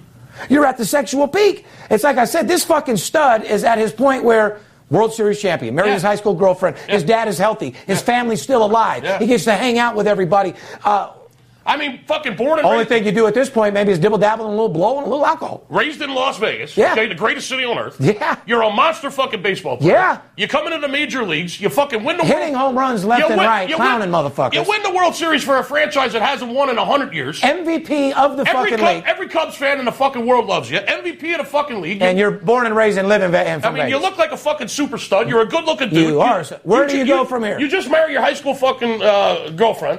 You're at the sexual peak. It's like I said, this fucking stud is at his point where. World Series champion, married Yeah. his high school girlfriend. His dad is healthy. His family's still alive. Yeah. He gets to hang out with everybody. Uh, I mean, fucking born and only raised, thing you do at this point maybe is dibble dabble and a little blow and a little alcohol. raised in Las Vegas. Yeah. Okay, the greatest city on earth. Yeah. You're a monster fucking baseball player. Yeah. You come into the major leagues. You fucking win the Hitting world. home runs left you and win- right, you clowning win, motherfuckers. You win the World Series for a franchise that hasn't won in hundred years. MVP of the Every, fucking Cub, league. every Cubs fan in the fucking world loves you. MVP of the fucking league. and you're born and raised and live in, Ve- in I mean, you look like a fucking super stud. You're a good looking dude. You are. Where do ju- you go from here? You just marry your high school fucking uh, girlfriend.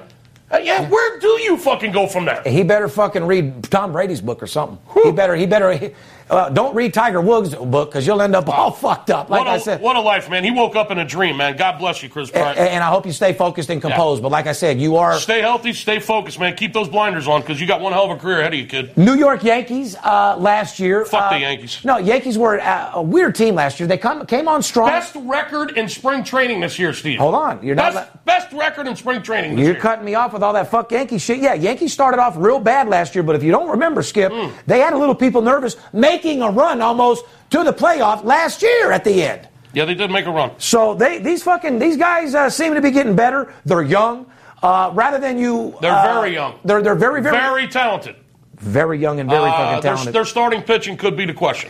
Uh, yeah, where do you fucking go from there? He better fucking read Tom Brady's book or something. He better. He better. He, uh, don't read Tiger Woods' book because you'll end up all fucked up. Like what, a, I said. what a life, man. He woke up in a dream, man. God bless you, Kris Bryant. and I hope you stay focused and composed. But like I said, you are Stay healthy, stay focused, man. Keep those blinders on because you got one hell of a career ahead of you, kid. New York Yankees uh, last year. Fuck the uh, Yankees. No, Yankees were a, a weird team last year. They come, came on strong. Best record in spring training this year, Steve. Hold on, you're not best, best record in spring training this You're year. cutting me off with all that fuck Yankee shit. Yeah, Yankees started off real bad last year, but if you don't remember, Skip, Hmm. they had a little people nervous making a run almost to the playoff last year at the end. Yeah, they did make a run. So they these fucking these guys uh, seem to be getting better. They're young. Uh, rather than you, They're uh, very young. They're they're very very Very talented. very young and very Uh, fucking talented. their starting pitching could be the question.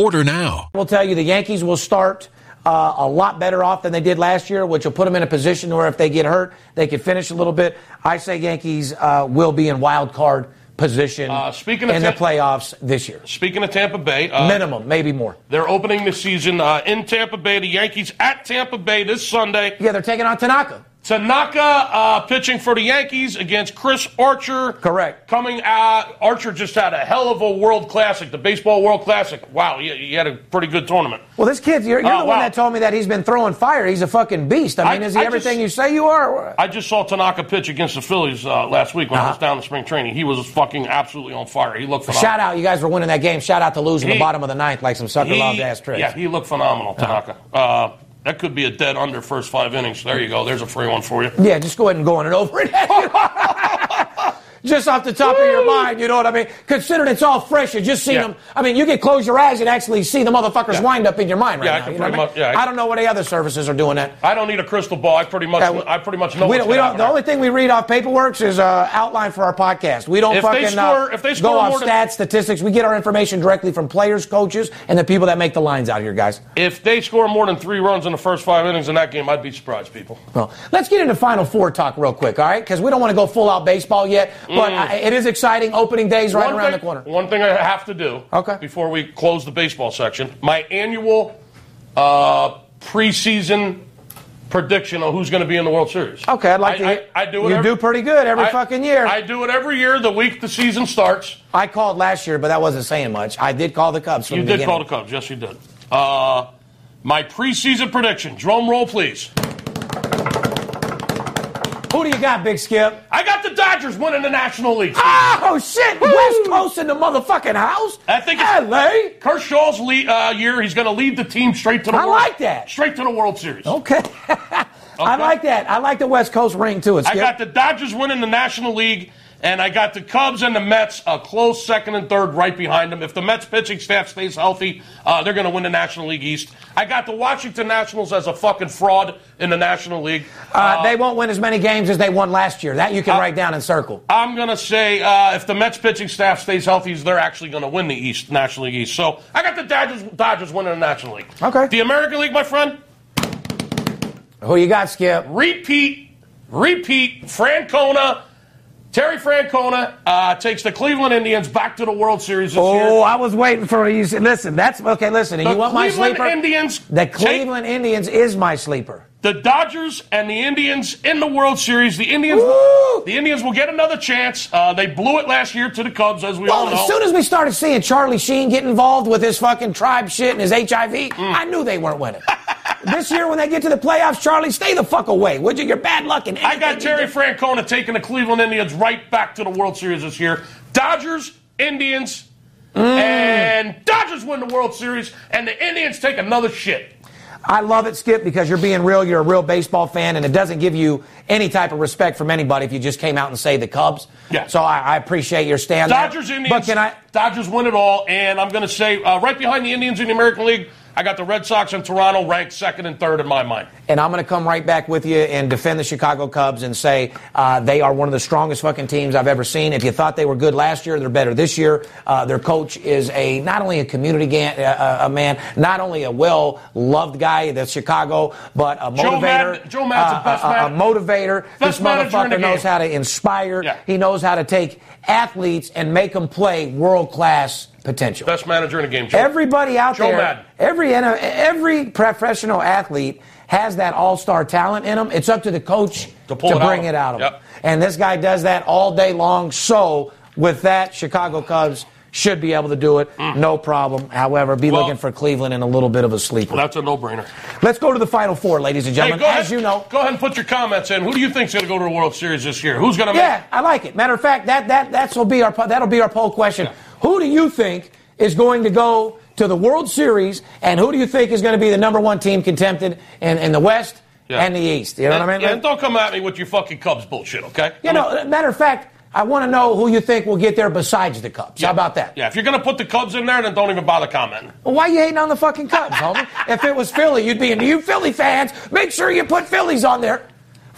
Order now. I will tell you the Yankees will start uh, a lot better off than they did last year, which will put them in a position where if they get hurt, they can finish a little bit. I say Yankees uh, will be in wild card position Uh, speaking of in the playoffs this year. Speaking of Tampa Bay, uh, Minimum, maybe more. they're opening the season uh, in Tampa Bay. The Yankees at Tampa Bay this Sunday. Yeah, they're taking on Tanaka. Tanaka uh, pitching for the Yankees against Chris Archer. Correct. Coming out, Archer just had a hell of a World Classic, the Baseball World Classic. Wow, he, he had a pretty good tournament. Well, this kid, you're, you're Oh, the one wow. that told me that he's been throwing fire. He's a fucking beast. I mean, I- is he I everything just- you say you are? I just saw Tanaka pitch against the Phillies uh, last week when I was Uh-huh. down in spring training. He was fucking absolutely on fire. He looked phenomenal. Shout out, you guys were winning that game. Shout out to losing the bottom of the ninth like some sucker loved ass tricks. Yeah, he looked phenomenal, Tanaka. Uh, that could be a dead under first five innings. There you go. There's a free one for you. Yeah, just go ahead and go on it over it. just off the top of your mind, you know what I mean? Considering it's all fresh, you just seen Yeah. them. I mean, you can close your eyes and actually see the motherfuckers Yeah. wind up in your mind right Yeah, I can you know pretty what I, much- mean? yeah, I- I don't know what any other services are doing that. I don't need a crystal ball. I pretty much, Yeah, I pretty much know. we don't, we don't, the only thing we read off paperwork is uh, outline for our podcast. We don't If they fucking score- uh, if they go score off more than- stats, statistics. We get our information directly from players, coaches, and the people that make the lines out here, guys. If they score more than three runs in the first five innings in that game, I'd be surprised, people. Well, let's get into Final Four talk real quick, all right? Because we don't want to go full out baseball yet, but I, it is exciting. Opening days right Mm. one around thing, the corner. One thing I have to do Okay. before we close the baseball section, my annual uh, preseason prediction on who's going to be in the World Series. Okay, I'd like to I, hear- I, I do it you every, do pretty good every I- fucking year. I do it every year the week the season starts. I called last year, but that wasn't saying much. I did call the Cubs. From You the did call the. Cubs. Yes, you did. Uh, my preseason prediction. Drum roll, please. Who do you got, Big Skip? I got the Dodgers winning the National League. Oh shit! West Coast in the motherfucking house. I think it's- L.A. Kershaw's lead, uh, year, he's going to lead the team straight to the World Series. I World, like that. Straight to the World Series. Okay. I like that. I like the West Coast ring too. It's I got the Dodgers winning the National League, and I got the Cubs and the Mets a close second and third right behind them. If the Mets pitching staff stays healthy, uh, they're going to win the National League East. I got the Washington Nationals as a fucking fraud in the National League. Uh, they won't win as many games as they won last year. That you can Uh, write down and circle. I'm going to say uh, if the Mets pitching staff stays healthy, they're actually going to win the East, National League East. So I got the Dodgers, Dodgers winning the National League. Okay. The American League, my friend, Who you got, Skip? repeat repeat. Francona, Terry Francona uh, takes the Cleveland Indians back to the World Series this year. Oh, I was waiting for you. Listen, that's okay. Listen, and The you want my Cleveland sleeper? Indians The take- Cleveland Indians is my sleeper. The Dodgers and the Indians in the World Series. The Indians, Woo! the Indians will get another chance. Uh, they blew it last year to the Cubs, as we all Well, know. as soon as we started seeing Charlie Sheen get involved with his fucking tribe shit and his HIV, I knew they weren't winning. this year, when they get to the playoffs, Charlie, stay the fuck away, would you? You're bad luck in I got Terry. Francona taking the Cleveland Indians right back to the World Series this year. Dodgers, Indians, and Dodgers win the World Series, and the Indians take another shit. I love it, Skip, because you're being real. You're a real baseball fan, and it doesn't give you any type of respect from anybody if you just came out and say the Cubs. Yeah. So I, I appreciate your stand. there. Dodgers, Indians. But can I? Dodgers win it all, and I'm going to say uh, right behind the Indians in the American League, I got the Red Sox and Toronto ranked second and third in my mind. And I'm going to come right back with you and defend the Chicago Cubs and say uh, they are one of the strongest fucking teams I've ever seen. If you thought they were good last year, they're better this year. Uh, their coach is a not only a community ga- uh, a man, not only a well loved guy that's Chicago, but a motivator. Maddon- Joe Maddon's the uh, best a, a, man- a motivator. best this manager in the motherfucker knows how to inspire. Yeah. He knows how to take athletes and make them play world class potential. Best manager in the game. Joe. Everybody out Joe there, Maddon. every every professional athlete has that all-star talent in them. It's up to the coach To pull it bring of it out of them. them. And this guy does that all day long. So with that, Chicago Cubs should be able to do it, no problem. However, be Mm. Well- looking for Cleveland in a little bit of a sleeper. That's a no-brainer. Let's go to the Final Four, ladies and Hey, gentlemen. go ahead, As you know, go ahead and put your comments in. Who do you think's going to go to the World Series this year? Who's going to make? Yeah, I like it. Matter of fact, that that that's will be our that'll be our poll question. Who do you think is going to go to the World Series, and who do you think is going to be the number one team contended in, in the West Yeah. and the East? You know and, what I mean? yeah, and don't come at me with your fucking Cubs bullshit, okay? you know, matter of fact, I want to know who you think will get there besides the Cubs. How about that? Yeah, if you're going to put the Cubs in there, then don't even bother commenting. Well, why you hating on the fucking Cubs, homie? If it was Philly, you'd be in you Philly fans. Make sure you put Phillies on there.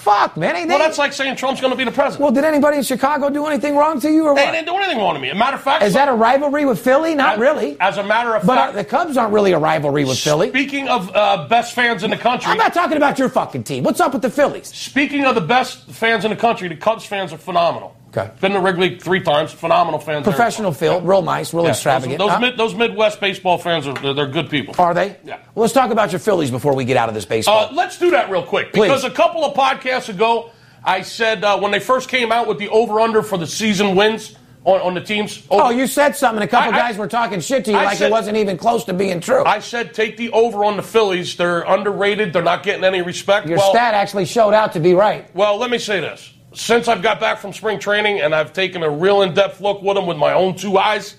Fuck, man. Ain't Well, they- that's like saying Trump's going to be the president. well, did anybody in Chicago do anything wrong to you or they what? didn't do anything wrong to me. As a matter of fact, Is that a rivalry with Philly? Not as- really. As a matter of But uh, fact, the Cubs aren't really a rivalry with Philly. speaking of uh, best fans in the country, I'm not talking about your fucking team. What's up with the Phillies? speaking of the best fans in the country, the Cubs fans are phenomenal. Okay. Been to Wrigley three times. Phenomenal fans. there. Professional field, real nice, real Yeah, extravagant. Those, those, Huh? mid, those Midwest baseball fans are they're, they're good people. Are they? Yeah. Well, let's talk about your Phillies before we get out of this baseball. Uh, let's do that real quick Please. because a couple of podcasts ago, I said uh, when they first came out with the over/under for the season wins on, on the teams. oh, you said something. A couple I- I- guys were talking shit to you I like said- it wasn't even close to being true. I said take the over on the Phillies. They're underrated. They're not getting any respect. your well, stat actually showed out to be right. well, let me say this. Since I've got back from spring training and I've taken a real in-depth look with them with my own two eyes,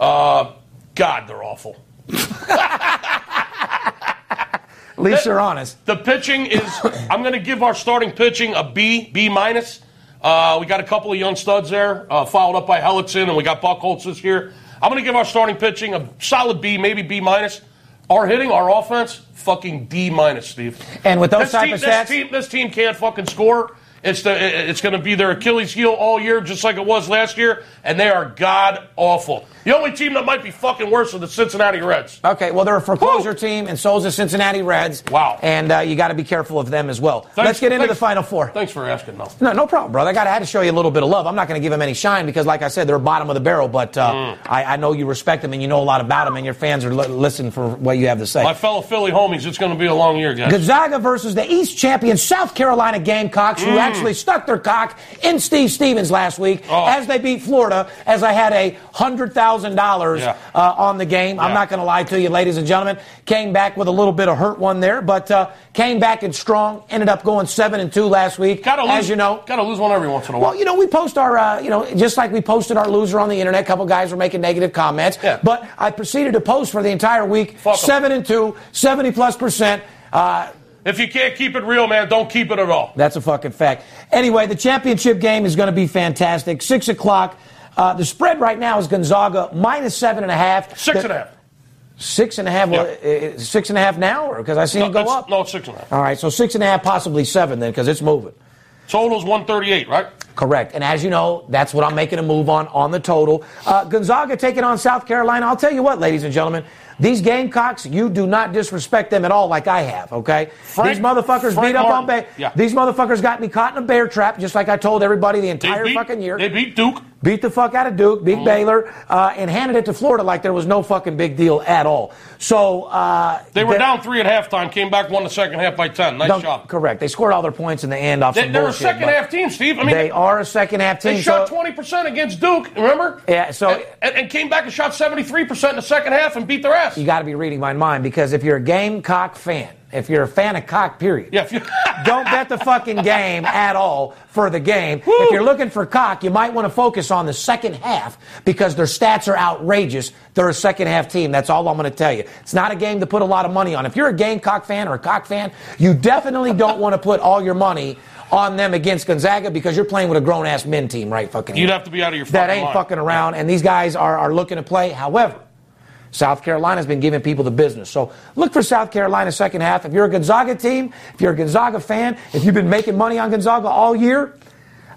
uh, God, they're awful. At least you're honest. The pitching is. I'm going to give our starting pitching a B, B minus. Uh, we got a couple of young studs there, uh, followed up by Hellickson, and we got Buchholz this year. I'm going to give our starting pitching a solid B, maybe B minus. Our hitting, our offense, fucking D minus, Steve. And with those this type team, of this stats- team, this team can't fucking score. It's the, it's going to be their Achilles heel all year, just like it was last year, and they are god awful. The only team that might be fucking worse are the Cincinnati Reds. Okay, well, they're a foreclosure Woo! team, and so is the Cincinnati Reds. Wow. And uh, you got to be careful of them as well. Thanks- Let's get into thanks- the Final Four. Thanks for asking, though. No, no problem, brother. I got I had to show you a little bit of love. I'm not going to give them any shine because, like I said, they're bottom of the barrel. But uh, Mm. I, I know you respect them and you know a lot about them, and your fans are li- listening for what you have to say. My fellow Philly homies, it's going to be a long year, guys. Gonzaga versus the East champion South Carolina Gamecocks, who actually stuck their cock in Steve Stevens last week Mm. Oh. as they beat Florida. As I had a hundred thousand dollars Yeah. uh, on the game. I'm not going to lie to you, ladies and gentlemen. Came back with a little bit of hurt one there, but uh, came back and strong. Ended up going seven and two last week, Gotta lose, as you know. gotta lose one every once in a while. Well, you know, we post our, uh, you know, just like we posted our loser on the internet. A couple guys were making negative comments. Yeah. But I proceeded to post for the entire week, Fuck 'em. seven and two, 70 plus percent. Uh, if you can't keep it real, man, don't keep it at all. that's a fucking fact. Anyway, the championship game is going to be fantastic. Six o'clock. Uh, the spread right now is Gonzaga minus seven and a half. Six The- and a half. Six and a half. Well, Yeah. uh, six and a half now, or because I see No, it go up. no, it's six and a half. All right, so six and a half, possibly seven then, because it's moving. Total's 138, right? Correct. And as you know, that's what I'm making a move on on the total. Uh, Gonzaga taking on South Carolina. I'll tell you what, ladies and gentlemen. These Gamecocks, you do not disrespect them at all like I have, okay? Frank- these motherfuckers Frank beat up on. Yeah. These motherfuckers got me caught in a bear trap, just like I told everybody the entire beat, fucking year. They beat Duke. Beat the fuck out of Duke, beat Baylor, uh, and handed it to Florida like there was no fucking big deal at all. So uh, They were down three at halftime, came back, won the second half by 10. Nice job. Correct. They scored all their points in the end off They, they're a second half team, Steve. I mean, They are a second half team. They shot so- 20% against Duke, remember? Yeah, so- And, and came back and shot 73% in the second half and beat their ass. you got to be reading my mind because if you're a Gamecock fan, if you're a fan of cock, period, yeah, if you, don't bet the fucking game at all for the game. If you're looking for cock, you might want to focus on the second half because their stats are outrageous. They're a second half team. That's all I'm going to tell you. It's not a game to put a lot of money on. If you're a Gamecock fan or a cock fan, you definitely don't want to put all your money on them against Gonzaga because you're playing with a grown ass men team, right? Fucking. You'd have to be out of your that ain't mind. fucking around, and these guys are, are looking to play. However, South Carolina's been giving people the business. So look for South Carolina second half. If you're a Gonzaga team, if you're a Gonzaga fan, if you've been making money on Gonzaga all year,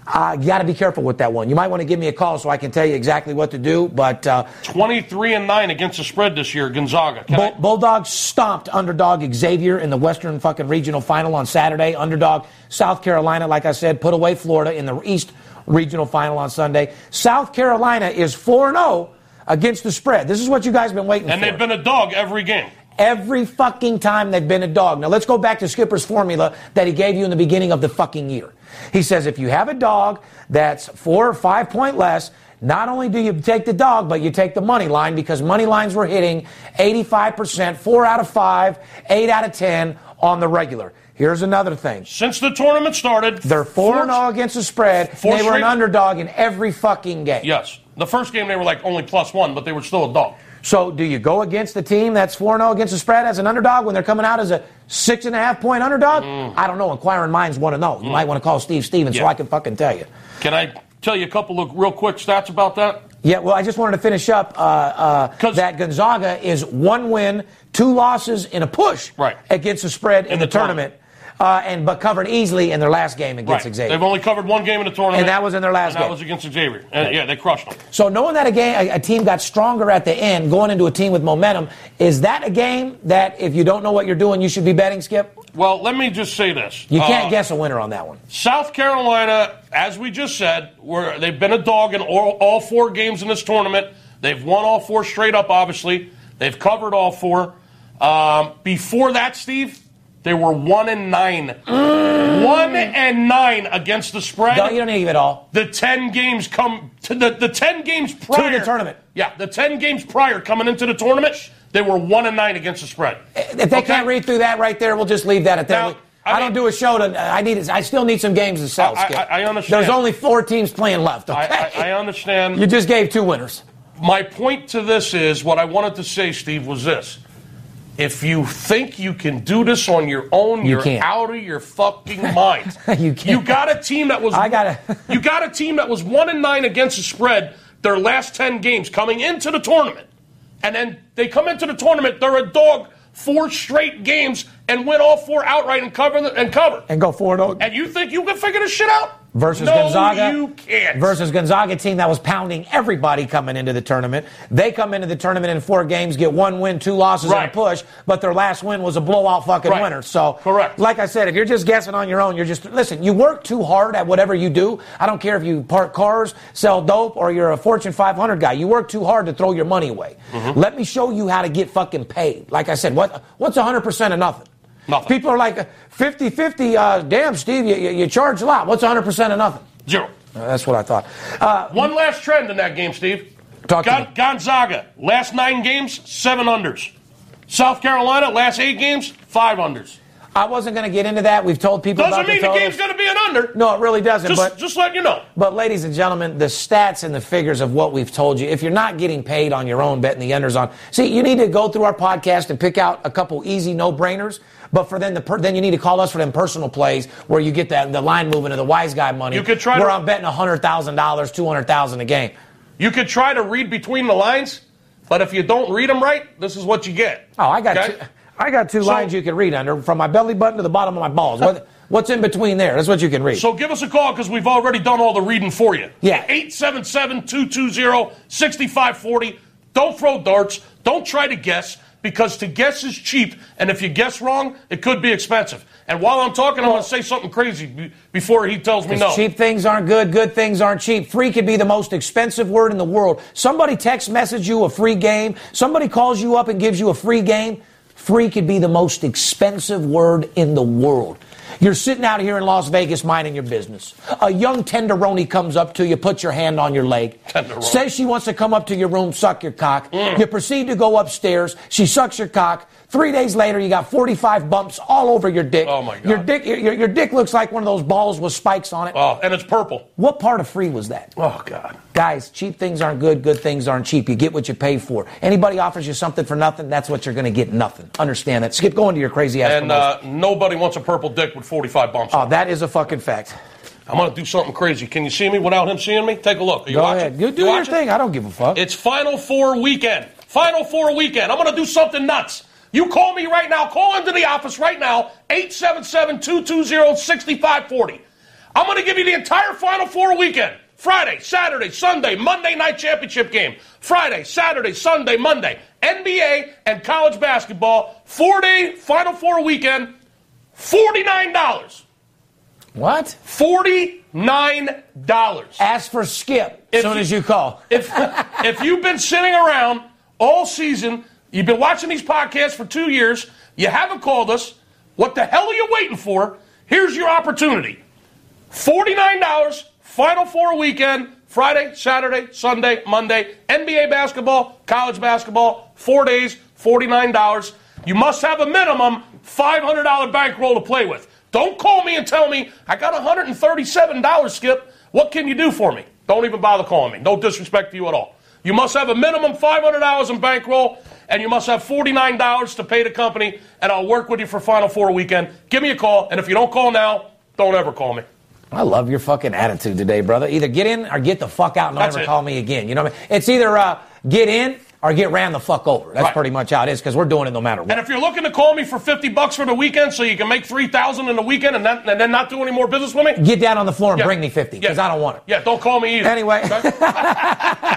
uh, you got to be careful with that one. You might want to give me a call so I can tell you exactly what to do. But uh, 23 and 9 against the spread this year, Gonzaga. Bull- Bulldogs stomped underdog Xavier in the Western fucking regional final on Saturday. Underdog South Carolina, like I said, put away Florida in the East regional final on Sunday. South Carolina is 4 0 against the spread. This is what you guys have been waiting and for. And they've been a dog every game. Every fucking time they've been a dog. Now let's go back to Skipper's formula that he gave you in the beginning of the fucking year. He says if you have a dog that's four or five point less, not only do you take the dog, but you take the money line because money lines were hitting 85%, four out of five, eight out of 10 on the regular. Here's another thing. Since the tournament started, They're 4 0 against the spread. They were an underdog in every fucking game. Yes. The first game they were like only plus one, but they were still a dog. So, do you go against the team that's 4 0 against the spread as an underdog when they're coming out as a six and a half point underdog? I don't know. Inquiring minds want to know. You might want to call Steve Stevens so I can fucking tell you. Can I tell you a couple of real quick stats about that? Yeah, well, I just wanted to finish up uh, uh, that Gonzaga is one win, two losses in a push Right. against the spread in, In the, the tournament, uh, and but covered easily in their last game against Right. Xavier. They've only covered one game in the tournament. And that was in their last and game. that was against Xavier. And, yeah, they crushed them. So knowing that a game, a, a team got stronger at the end, going into a team with momentum, is that a game that if you don't know what you're doing, you should be betting? Skip, Well, let me just say this. you can't Uh, guess a winner on that one. South Carolina, as we just said, were, they've been a dog in all, all four games in this tournament. They've won all four straight up, obviously. They've covered all four. Um, before that, Steve, they were one and nine. Mm. One and nine against the spread. No, you don't need to give it all. the 10 games come to the, the 10 games prior to the tournament. Yeah, the 10 games prior coming into the tournament, they were 1 and 9 against the spread. If they Okay? can't read through that right there, we'll just leave that at that. I I, don't do a show to. I need. I still need some games to sell. I- I- I understand. There's only four teams playing left. Okay. I understand. You just gave two winners. My point to this is what I wanted to say, Steve, was this. If you think you can do this on your own, You are can't. out of your fucking mind. You can't. You got a team that was I gotta- you got a team that was one and nine against the spread their last ten games coming into the tournament. And then they come into the tournament, they're a dog four straight games and win all four outright and cover the, and cover. And go four and oh. And you think you can figure this shit out? Versus no, Gonzaga. you can't. Versus Gonzaga team that was pounding everybody coming into the tournament. They come into the tournament in four games, get one win, two losses, and a push, but their last win was a blowout fucking Right. winner. So, Correct. Like I said, if you're just guessing on your own, you're just listen. You work too hard at whatever you do. I don't care if you park cars, sell dope, or you're a Fortune 500 guy. You work too hard to throw your money away. Mm-hmm. Let me show you how to get fucking paid. Like I said, what what's 100 percent of nothing? Nothing. People are like 50 50. Uh, damn, Steve, you, you, charge a lot. What's 100 percent of nothing? Zero. Uh, That's what I thought. Uh, One last trend in that game, Steve. Talk to me. Gonzaga, last nine games, seven unders. South Carolina, last eight games, five unders. I wasn't going to get into that. We've told people Doesn't mean the the game's going to be an under. no, it really doesn't. just, but just let you know. But, ladies and gentlemen, the stats and the figures of what we've told you, if you're not getting paid on your own betting the unders on, see, you need to go through our podcast and pick out a couple easy no brainers. But for then, the per, then you need to call us for them personal plays where you get that the line movement of the wise guy money. You could try where to- I'm betting hundred thousand dollars, two hundred thousand a game. You could try to read between the lines, but if you don't read them right, this is what you get. Oh, I got Okay? two, I got two So- lines you can read under from my belly button to the bottom of my balls. What, What's in between there? That's what you can read. So give us a call because we've already done all the reading for you. Yeah. 877 220 6540. Don't throw darts. Don't try to guess because to guess is cheap. And if you guess wrong, it could be expensive. And while I'm talking, I'm going to say something crazy be- before he tells me no. Cheap things aren't good. Good things aren't cheap. Free could be the most expensive word in the world. Somebody text message you a free game. Somebody calls you up and gives you a free game. Free could be the most expensive word in the world. You're sitting out here in Las Vegas minding your business. A young tenderoni comes up to you, puts your hand on your leg, Tenderoni. says she wants to come up to your room, suck your cock. Mm. You proceed to go upstairs. She sucks your cock. Three days later, you got 45 bumps all over your dick. Oh, my God. Your dick, your, your dick looks like one of those balls with spikes on it. Oh, and it's purple. What part of free was that? Oh, God. Guys, cheap things aren't good, good things aren't cheap. You get what you pay for. Anybody offers you something for nothing, that's what you're going to get nothing. Understand that. Skip going to your crazy ass And uh, nobody wants a purple dick with 45 bumps. Oh, that is a fucking fact. I'm going to do something crazy. Can you see me without him seeing me? Take a look. Are you Go watching? ahead. You do You your watching? thing. I don't give a fuck. It's Final Four weekend. Final Four weekend. I'm going to do something nuts. You call me right now. Call into the office right now. 877-220-6540. I'm going to give you the entire Final Four weekend. Friday, Saturday, Sunday, Monday night championship game. Friday, Saturday, Sunday, Monday. NBA and college basketball. Four-day Final Four weekend. $49. what? $49. Ask for Skip as If soon you- as you call. if if you've been sitting around all season, you've been watching these podcasts for two years, you haven't called us. What the hell are you waiting for? Here's your opportunity. Forty-nine dollars, Final Four weekend, Friday, Saturday, Sunday, Monday, NBA basketball, college basketball, four days, forty-nine dollars. You must have a minimum five hundred dollar bankroll to play with. Don't call me and tell me I got one hundred and thirty-seven dollars, Skip. What can you do for me? Don't even bother calling me. No disrespect to you at all. You must have a minimum five hundred dollars in bankroll, and you must have forty-nine dollars to pay the company. And I'll work with you for Final Four weekend. Give me a call, and if you don't call now, don't ever call me. I love your fucking attitude today, brother. Either get in or get the fuck out and don't That's ever it. call me again. You know what I mean? It's either uh, get in or get ran the fuck over. That's Right. pretty much how it is because we're doing it no matter what. And if you're looking to call me for 50 bucks for the weekend so you can make 3000 in the weekend and, then and then not do any more business with me? Get down on the floor and Yeah. bring me 50 because Yeah. I don't want it. Yeah, don't call me either. Anyway. Okay?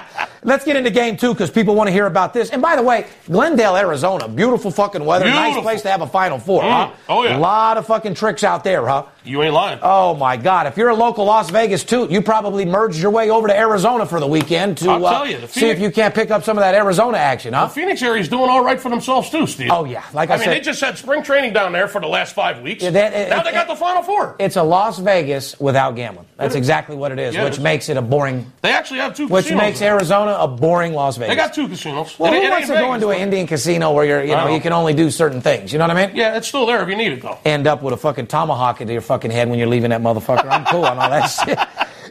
Let's get into game two because people want to hear about this. And by the way, Glendale, Arizona, beautiful fucking weather. Nice place to have a Final Four, huh? Oh, yeah. A lot of fucking tricks out there, huh? you ain't lying. Oh my God! If you're a local Las Vegas toot, you probably merged your way over to Arizona for the weekend to uh, you, the see if you can't pick up some of that Arizona action, huh? the Phoenix area is doing all right for themselves too, Steve. Oh, yeah. Like I I mean, said- they just had spring training down there for the last five weeks. Yeah, that- it- now they it- got the Final Four. It's a Las Vegas without gambling. That's exactly what it is, Yeah, which makes it a boring. They actually have two Which makes. Arizona a boring Las Vegas. They got two casinos. Well, It- who it wants to go into an. Indian casino where you're, you know, you can only do certain things? You know what I mean? Yeah, it's still there if you need it though. End up with a fucking tomahawk into your fucking head when you're leaving that motherfucker. I'm cool on all that shit.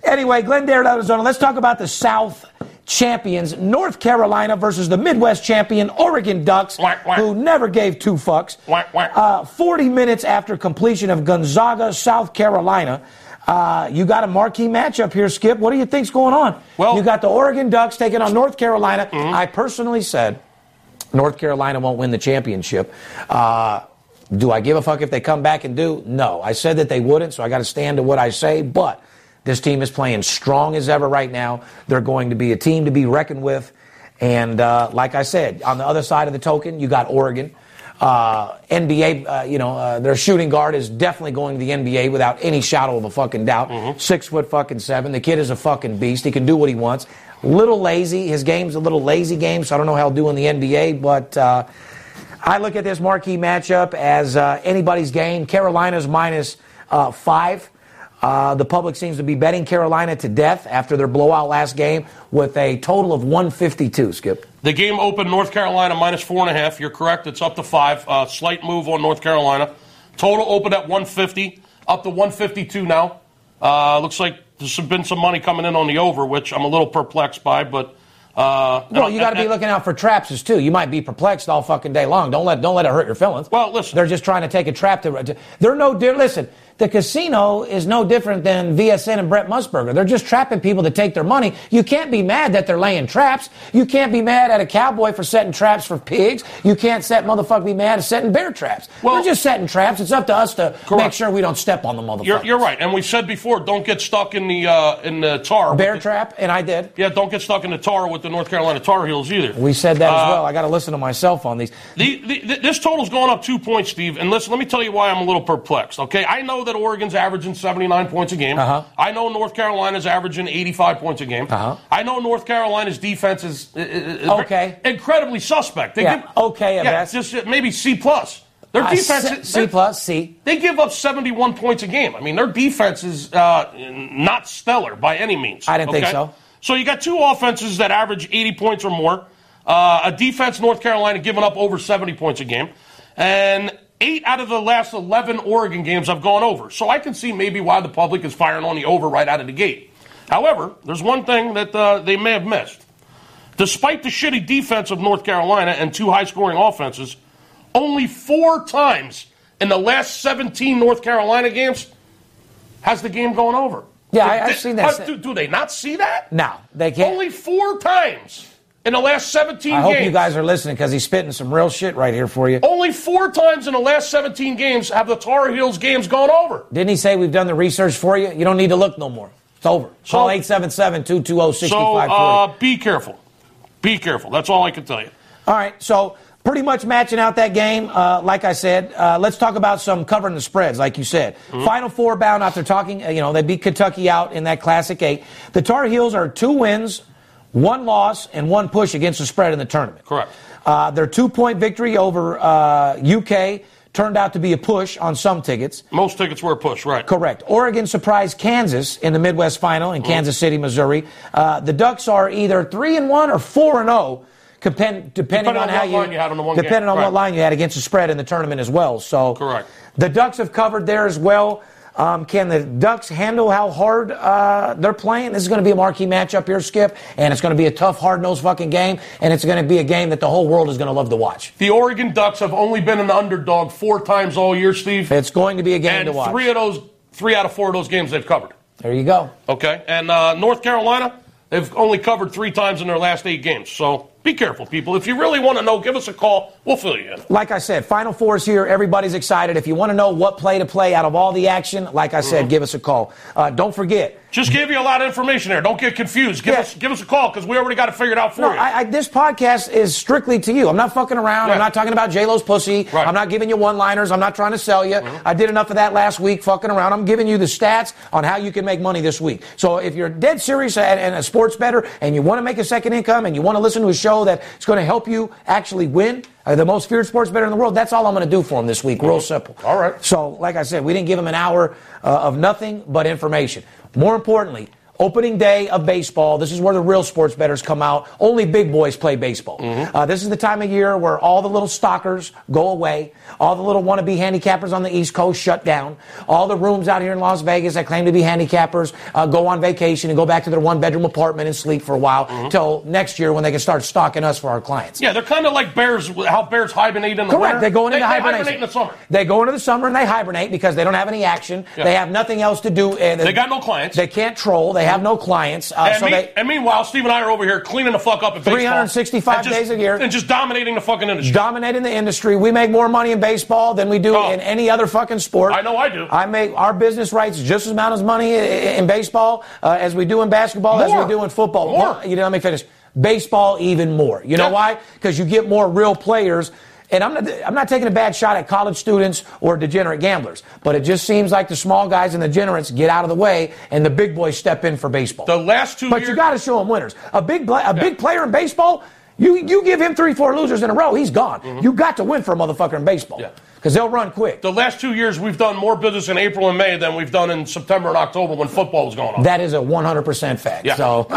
Anyway, Glendale, Arizona. Let's talk about the South champions, North Carolina versus the Midwest champion, Oregon Ducks, Whack, whack. who never gave two fucks. Whack. Uh, 40 minutes after completion of Gonzaga, South Carolina. Uh, you got a marquee matchup here, Skip. What do you think's going on? Well- Mm-hmm. you got the Oregon Ducks taking on North Carolina. I personally said North Carolina won't win the championship. Uh, do I give a fuck if they come back and do? No. I said that they wouldn't, so I got to stand to what I say. But this team is playing strong as ever right now. They're going to be a team to be reckoned with. And uh, like I said, on the other side of the token, you got Oregon. Uh, NBA, uh, you know, uh, their shooting guard is definitely going to the NBA without any shadow of a fucking doubt. Six foot fucking seven. The kid is a fucking beast. He can do what he wants. Little lazy. His game's a little lazy game, so I don't know how he'll do in the NBA, but. Uh, I look at this marquee matchup as uh, anybody's game. Carolina's minus uh, five. Uh, the public seems to be betting Carolina to death after their blowout last game with a total of 152, Skip. The game opened North Carolina minus four and a half. You're correct. It's up to five. Uh, slight move on North Carolina. Total opened at 150, up to 152 now. Uh, looks like there's been some money coming in on the over, which I'm a little perplexed by, but. Uh, Well, you got to be looking out for traps as too. You might be perplexed all fucking day long. Don't let don't let it hurt your feelings. Well, listen. they're just trying to take a trap to. to they're no. They're, listen, the casino is no different than VSN and Brent Musburger. They're just trapping people to take their money. You can't be mad that they're laying traps. You can't be mad at a cowboy for setting traps for pigs. You can't set motherfucker be mad at setting bear traps. Well- they're just setting traps. It's up to us to Correct. make sure we don't step on the motherfucker. You're, you're right, and we said before, don't get stuck in the uh, in the tar. Bear the- trap, and I did. Yeah, don't get stuck in the tar with the North Carolina Tar Heels either. We said that as Uh, well. I got to listen to myself on these. The, the, th- this total's going up two points, Steve. And listen, let me tell you why I'm a little perplexed. Okay, I know that Oregon's averaging 79 points a game. Uh-huh. I know North Carolina's averaging 85 points a game. Uh-huh. I know North Carolina's defense is, uh, uh, Okay. incredibly suspect. They Yeah, okay yeah, best. just uh, maybe C plus. Their Uh, defense, C- C plus, C. They give up 71 points a game. I mean, their defense is uh, not stellar by any means. I didn't think so. So you got two offenses that average 80 points or more. Uh, a defense, North Carolina, giving up over 70 points a game. And eight out of the last 11 Oregon games I've gone over. So I can see maybe why the public is firing on the over right out of the gate. However, there's one thing that uh, they may have missed. Despite the shitty defense of North Carolina and two high scoring offenses, only four times in the last 17 North Carolina games has the game gone over. Yeah, I- I've seen that. Do, do they not see that? No, they can't. Only four times in the last 17 I hope games. you guys are listening because he's spitting some real shit right here for you. Only four times in the last 17 games have the Tar Heels games gone over. Didn't he say we've done the research for you? You don't need to look no more. It's over. So- Call 877 220 So 6540. uh, be careful. Be careful. That's all I can tell you. All right, so pretty much matching out that game. Uh, like I said, uh, let's talk about some covering the spreads, like you said. Mm-hmm. Final four bound after talking, uh, you know, they beat Kentucky out in that Classic Eight. The Tar Heels are two wins, one loss, and one push against the spread in the tournament. Correct. Uh, their two point victory over uh, UK turned out to be a push on some tickets. Most tickets were a push, right? Correct. Oregon surprised Kansas in the Midwest Final in Kansas City, Missouri. Uh, the Ducks are either three and one or four and zero, depend, depending, Depending on, on how what you line you had on the one game. depending on Right. what line you had against the spread in the tournament as well. So Correct. The Ducks have covered there as well. Um, can the Ducks handle how hard uh, they're playing? This is going to be a marquee matchup here, Skip, and it's going to be a tough, hard-nosed fucking game, and it's going to be a game that the whole world is going to love to watch. The Oregon Ducks have only been an underdog four times all year, Steve. It's going to be a game and to watch. three of those, three out of four of those games they've covered. there you go. Okay, and uh, North Carolina, they've only covered three times in their last eight games. So be careful, people. If you really want to know, give us a call. We'll fill you in. like I said, Final Four is here. Everybody's excited. If you want to know what play to play out of all the action, like I Mm-hmm. said, give us a call. Uh, don't forget. Just gave you a lot of information there. Don't get confused. Give Yeah. us give us a call because we already got it figured out for No, you. I, I, this podcast is strictly to you. I'm not fucking around. Yeah. I'm not talking about J Lo's pussy. Right. Mm-hmm. I'm not giving you one-liners. I'm not trying to sell you. I did enough of that last week, fucking around. I'm giving you the stats on how you can make money this week. So if you're dead serious and, and a sports better, and you want to make a second income, and you want to listen to a show that's going to help you actually win. Uh, the most feared sports better in the world. That's all I'm going to do for him this week. Real simple. All right. So, like I said, we didn't give him an hour uh, of nothing but information. More importantly, opening day of baseball. This is where the real sports bettors come out. Only big boys play baseball. Uh, this is the time of year where all the little stalkers go away. All the little wannabe handicappers on the East Coast shut down. All the rooms out here in Las Vegas that claim to be handicappers uh, go on vacation and go back to their one bedroom apartment and sleep for a while till next year when they can start stalking us for our clients. yeah, they're kind of like bears. How bears hibernate in the Correct. winter. They go into they, hibernation. hibernate in the summer. They go into the summer and they hibernate because they don't have any action. Yeah. They have nothing else to do. And They got no clients. They can't troll. They have no clients. Uh, and, so me- they, and meanwhile, Steve and I are over here cleaning the fuck up at baseball. 365 just- days a year. And just dominating the fucking industry. dominating the industry. We make more money in baseball than we do Oh. in any other fucking sport. I know I do. I make our business rights just as amount as money in baseball uh, as we do in basketball, as we do in football. More. You know, let me finish. Baseball even more. You know Yeah. why? Because you get more real players. And I'm not, I'm not taking a bad shot at college students or degenerate gamblers, but it just seems like the small guys and the degenerates get out of the way, and the big boys step in for baseball. the last two But years. you got to show them winners. A big a big player in baseball, you you give him three four losers in a row, he's gone. You got to win for a motherfucker in baseball Mm-hmm. Yeah. Because they'll run quick. the last two years, we've done more business in April and May than we've done in September and October when football was going on. That is a 100% fact. Yeah. So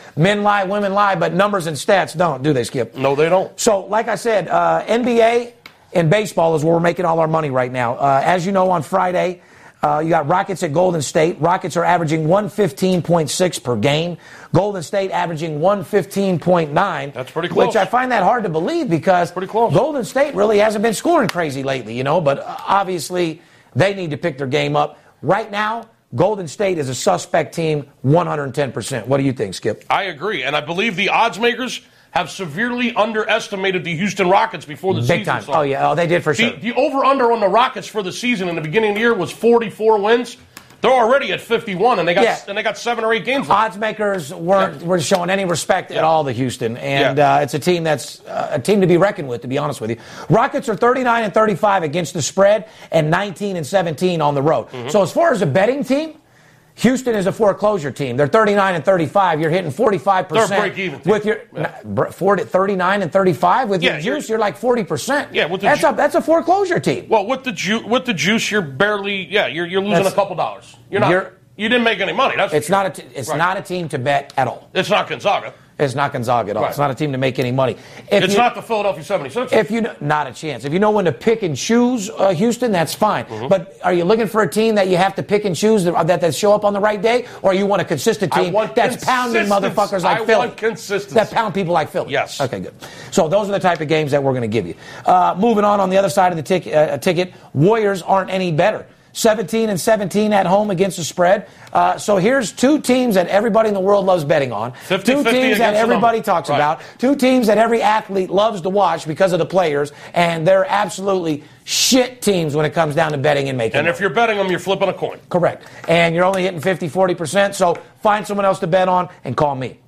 men lie, women lie, but numbers and stats don't, do they, Skip? no, they don't. So, like I said, uh, NBA and baseball is where we're making all our money right now. Uh, as you know, on Friday, uh, you got Rockets at Golden State. Rockets are averaging 115.6 per game. Golden State averaging 115.9. That's pretty close. Which I find that hard to believe because Pretty close. Golden State really hasn't been scoring crazy lately, you know, but uh, obviously they need to pick their game up. right now, Golden State is a suspect team 110%. What do you think, Skip? I agree. And I believe the odds makers have severely underestimated the Houston Rockets before the Big season time. started. Oh, yeah. Oh, they did for The, sure. the over under on the Rockets for the season in the beginning of the year was 44 wins. They're already at 51, and they got Yeah. and they got seven or eight games left. Odds makers weren't Yeah. were showing any respect at all to Houston, and Yeah. uh, it's a team that's uh, a team to be reckoned with. To be honest with you, Rockets are 39 and 35 against the spread, and 19 and 17 on the road. Mm-hmm. So as far as a betting team. Houston is a foreclosure team. They're 39 and 35. You're hitting 45% They're break-even with your Yeah. n- 40, 39 and 35 with Yeah, your you're- juice. You're like 40%. Yeah, with the that's ju- a that's a foreclosure team. Well, with the ju- with the juice, you're barely yeah, you're you're losing That's- a couple dollars. You're not. You're- you didn't make any money. That's It's not a t- it's Right. not a team to bet at all. It's not Gonzaga. It's not Gonzaga at all. Right. It's not a team to make any money. If It's you- not the Philadelphia 76ers. If you not a chance. If you know when to pick and choose uh, Houston, that's fine. Mm-hmm. But are you looking for a team that you have to pick and choose that, that, show up on the right day, or you want a consistent team that's pounding motherfuckers like I Philly? want consistency. That pound people like Philly. Yes. Okay, good. So those are the type of games that we're going to give you. Uh, moving on on the other side of the tic- uh, ticket, Warriors aren't any better. 17 and 17 at home against the spread. Uh, so here's two teams that everybody in the world loves betting on. 50-50 two teams that everybody talks Right. about. Two teams that every athlete loves to watch because of the players, and they're absolutely shit teams when it comes down to betting and making. and if you're betting them, you're flipping a coin. correct, and you're only hitting 50, 40 percent, so find someone else to bet on and call me.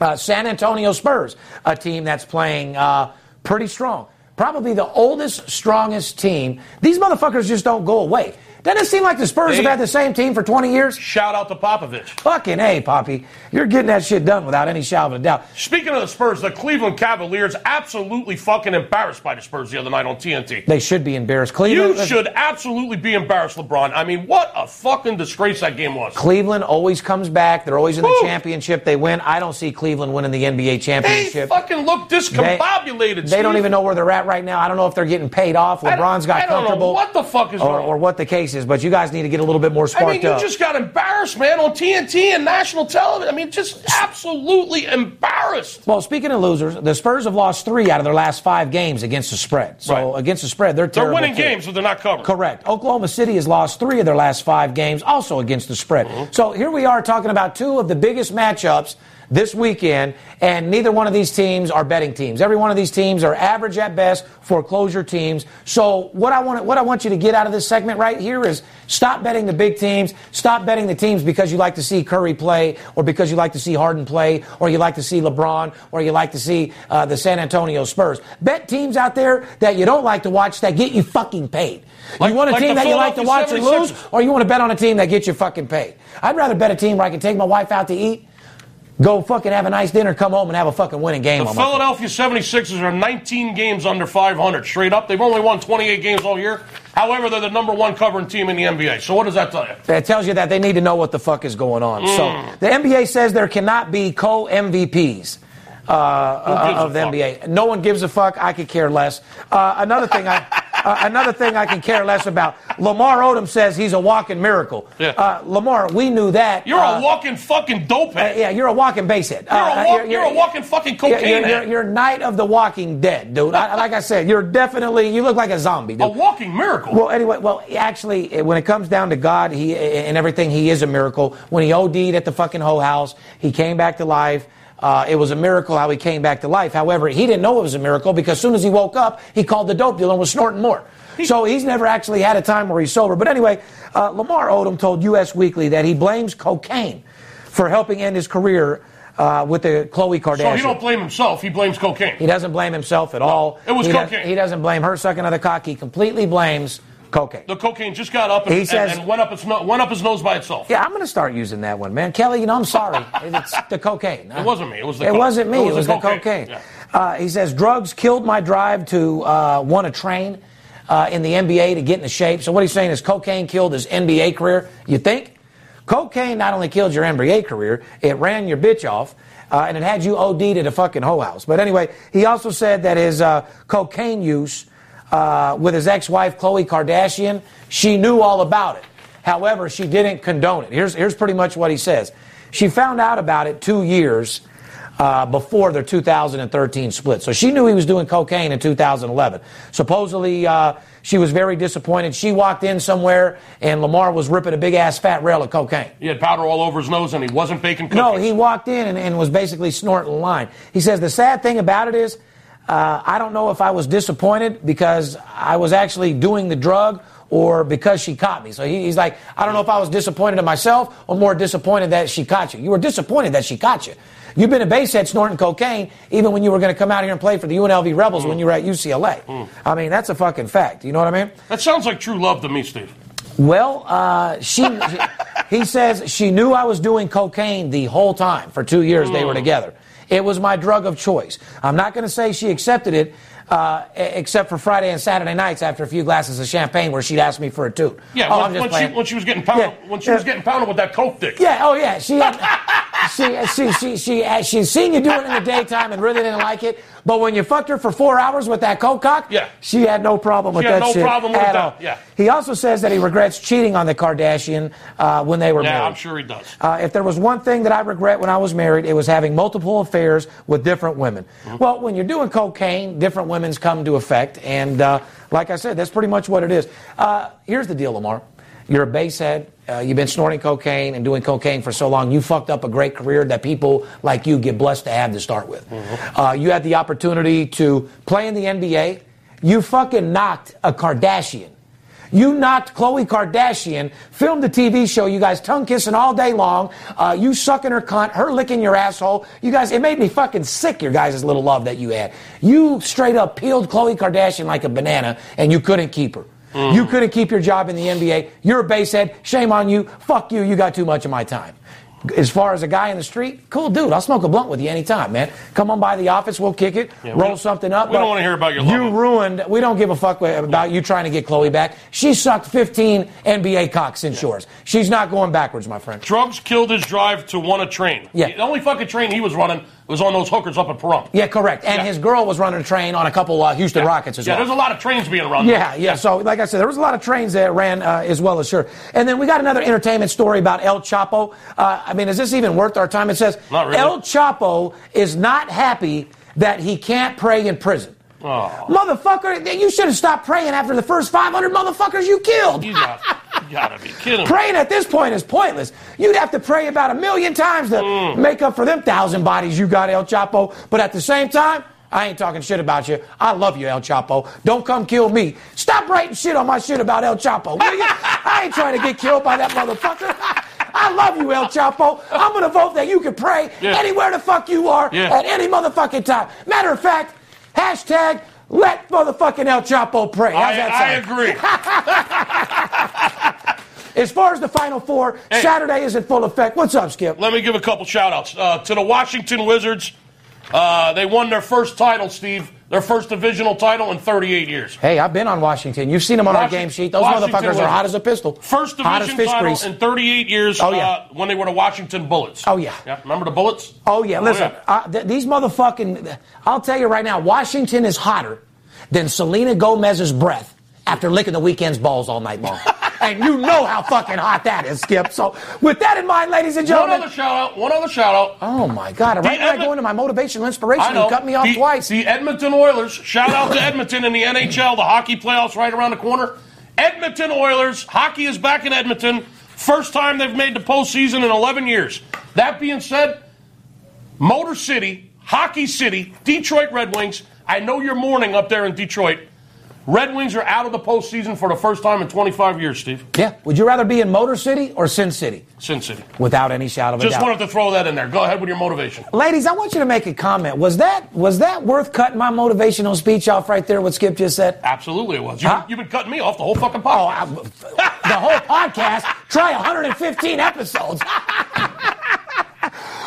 Uh, San Antonio Spurs, a team that's playing uh, pretty strong. Probably the oldest, strongest team. These motherfuckers just don't go away. Doesn't it seem like the Spurs They- have had the same team for 20 years? Shout out to Popovich. Fucking A, Poppy. You're getting that shit done without any shadow of a doubt. Speaking of the Spurs, the Cleveland Cavaliers absolutely fucking embarrassed by the Spurs the other night on TNT. They should be embarrassed. Cleveland. You should absolutely be embarrassed, LeBron. I mean, what a fucking disgrace that game was. Cleveland always comes back. They're always in the Woo. championship. They win. I don't see Cleveland winning the NBA championship. They fucking look discombobulated. They don't even know where they're at right now. I don't know if they're getting paid off. LeBron's got I don't comfortable. know what the fuck is or, going on. or what the case but you guys need to get a little bit more I mean, you up. just got embarrassed, man, on TNT and national television. I mean, just absolutely embarrassed. well, speaking of losers, the Spurs have lost three out of their last five games against the spread. So Right. against the spread, they're They're winning too. games, but they're not covering. Correct. Oklahoma City has lost three of their last five games, also against the spread. Mm-hmm. So here we are talking about two of the biggest matchups this weekend, and neither one of these teams are betting teams. Every one of these teams are average at best foreclosure teams. So what I want what I want you to get out of this segment right here is stop betting the big teams. Stop betting the teams because you like to see Curry play, or because you like to see Harden play, or you like to see LeBron, or you like to see uh, the San Antonio Spurs. Bet teams out there that you don't like to watch that get you fucking paid. Like- you want a like team that you like to watch and lose, or you want to bet on a team that gets you fucking paid? I'd rather bet a team where I can take my wife out to eat, go fucking have a nice dinner, come home and have a fucking winning game. The Philadelphia 76ers are 19 games under 500 straight up. They've only won 28 games all year. However, they're the number one covering team in the NBA. So what does that tell you? That tells you that they need to know what the fuck is going on. Mm. So the NBA says there cannot be co MVPs. Uh, a of the fuck? NBA. No one gives a fuck. I could care less. Uh, another thing I, uh, another thing I can care less about. Lamar Odom says he's a walking miracle. Yeah. Uh, Lamar, we knew that. You're Uh, a walking fucking dope head. Yeah, you're a walking basehead. You're, Uh, a walk, you're, a walking fucking You're, cocaine you're, you're, you're Night of the Walking Dead, dude. I, like I said, you're definitely you look like a zombie, dude. a walking miracle. Well, anyway, well, actually, eh, when it comes down to God, he and everything, he is a miracle. When he OD'd at the fucking whole house, he came back to life. Uh, it was a miracle how he came back to life. However, he didn't know it was a miracle because as soon as he woke up, he called the dope dealer and was snorting more. So he's never actually had a time where he's sober. But anyway, uh, Lamar Odom told U.S. Weekly that he blames cocaine for helping end his career uh, with the Khloe Kardashian. so he don't blame himself. He blames cocaine. He doesn't blame himself at all. it was he does- cocaine. he doesn't blame her sucking of the cock. He completely blames cocaine. the cocaine just got up and, He says- and went up its no, went up his nose by itself. Yeah, I'm going to start using that one, man. Kelly, you know, I'm sorry. It's the cocaine. It wasn't me. It was the It coke. wasn't me. It It was was, the the cocaine. cocaine. Yeah. Uh, he says drugs killed my drive to uh, want to train uh, in the NBA to get into shape. So what he's saying is cocaine killed his NBA career. You think? Cocaine not only killed your NBA career, it ran your bitch off. Uh, and it had you OD'd at a fucking hoe house. But anyway, he also said that his uh, cocaine use uh, with his ex-wife Khloe Kardashian, she knew all about it. However, she didn't condone it. Here's here's pretty much what he says. She found out about it two years uh, before their 2013 split. So she knew he was doing cocaine in 2011. Supposedly, uh, she was very disappointed. She walked in somewhere and Lamar was ripping a big ass fat rail of cocaine. He had powder all over his nose and he wasn't baking cookies. No, he walked in and, and was basically snorting line. He says the sad thing about it is, uh, I don't know if I was disappointed because I was actually doing the drug or because she caught me. So he, he's like, I don't know if I was disappointed in myself or more disappointed that she caught you. You were disappointed that she caught you. You've been a basehead snorting cocaine even when you were going to come out here and play for the UNLV Rebels when you were at UCLA. I mean, that's a fucking fact. You know what I mean? That sounds like true love to me, Steve. Well, uh, she, he says she knew I was doing cocaine the whole time for two years they were together. It was my drug of choice. I'm not going to say she accepted it, uh, except for Friday and Saturday nights after a few glasses of champagne where she'd ask me for a toot. Yeah, oh, when, when she, when she was getting pounded, Yeah. when she was getting pounded with that coke dick. Yeah, oh yeah. She had, she, she, she, she, uh, she's seen you do it in the daytime and really didn't like it. But when you fucked her for four hours with that coke cock, Yeah. she had no problem with that. She had that no shit problem with at that, all. yeah. He also says that he regrets cheating on the Kardashian uh, when they were Yeah, married. I'm sure he does. Uh, if there was one thing that I regret when I was married, it was having multiple affairs with different women. Mm-hmm. Well, when you're doing cocaine, different women's come to effect, and uh, like I said, that's pretty much what it is. Uh, here's the deal, Lamar. You're a basehead. Uh, you've been snorting cocaine and doing cocaine for so long. You fucked up a great career that people like you get blessed to have to start with. Mm-hmm. Uh, you had the opportunity to play in the NBA. You fucking knocked a Kardashian. You knocked Khloe Kardashian, filmed the TV show, you guys tongue kissing all day long, uh, you sucking her cunt, her licking your asshole. You guys, it made me fucking sick, your guys' little love that you had. You straight up peeled Khloe Kardashian like a banana, and you couldn't keep her. Mm. You couldn't keep your job in the NBA. You're a basehead. Shame on you. Fuck you. You got too much of my time. As far as a guy in the street, cool dude. I'll smoke a blunt with you anytime, man. Come on by the office. We'll kick it. Yeah, roll something up. we don't wanna hear about your You ruined. We don't give a fuck about you trying to get Khloe back. She sucked 15 NBA cocks in shores. She's not going backwards, my friend. Drugs killed his drive to want a train. Yeah. The only fucking train he was running was on those hookers up at Pahrump. Yeah, correct. And Yeah. his girl was running a train on a couple uh, Houston Rockets as Yeah, well. Yeah, there's a lot of trains being run. Yeah, yeah. So, like I said, there was a lot of trains that ran uh, as well as sure. And then we got another entertainment story about El Chapo. Uh, I mean, is this even worth our time? It says really. El Chapo is not happy that he can't pray in prison. Oh. Motherfucker, you should have stopped praying after the first 500 motherfuckers you killed. You got, you gotta be kidding. Praying at this point is pointless. You'd have to pray about a million times to Mm. make up for them thousand bodies you got, El Chapo. But at the same time, I ain't talking shit about you. I love you, El Chapo. Don't come kill me. Stop writing shit on my shit about El Chapo, will you? I ain't trying to get killed by that motherfucker. I love you, El Chapo. I'm gonna vote that you can pray Yeah. anywhere the fuck you are Yeah. at any motherfucking time. Matter of fact, hashtag let motherfucking El Chapo pray. How's I, that I agree. As far as the Final Four, Hey. Saturday is in full effect. What's up, Skip? Let me give a couple shout outs. Uh, to the Washington Wizards, uh, they won their first title, Steve, their first divisional title in 38 years. Hey, I've been on Washington. You've seen them on our game sheet. Those Washington motherfuckers are hot as a pistol. First division title grease. in 38 years Oh, yeah. uh, when they were the Washington Bullets. Oh, yeah. yeah Remember the Bullets? Oh yeah, listen. yeah. Uh, th- these motherfucking. I'll tell you right now, Washington is hotter than Selena Gomez's breath after licking the Weeknd's balls all night long. and you know how fucking hot that is, Skip. So with that in mind, ladies and gentlemen. One other shout out. One other shout out. Oh my God! Right when I go into my motivational inspiration, you cut me off the, twice. The Edmonton Oilers. Shout out to Edmonton in the NHL. The hockey playoffs right around the corner. Edmonton Oilers. Hockey is back in Edmonton. First time they've made the postseason in 11 years. That being said, Motor City, Hockey City, Detroit Red Wings. I know you're mourning up there in Detroit. Red Wings are out of the postseason for the first time in 25 years, Steve. yeah. Would you rather be in Motor City or Sin City? Sin City. Without any shadow of a Just doubt. wanted to throw that in there. Go ahead with your motivation. Ladies, I want you to make a comment. Was that was that worth cutting my motivational speech off right there? What Skip just said. Absolutely it was. You've, Huh? you've been cutting me off the whole fucking Oh, podcast. I, the whole podcast. Try 115 episodes.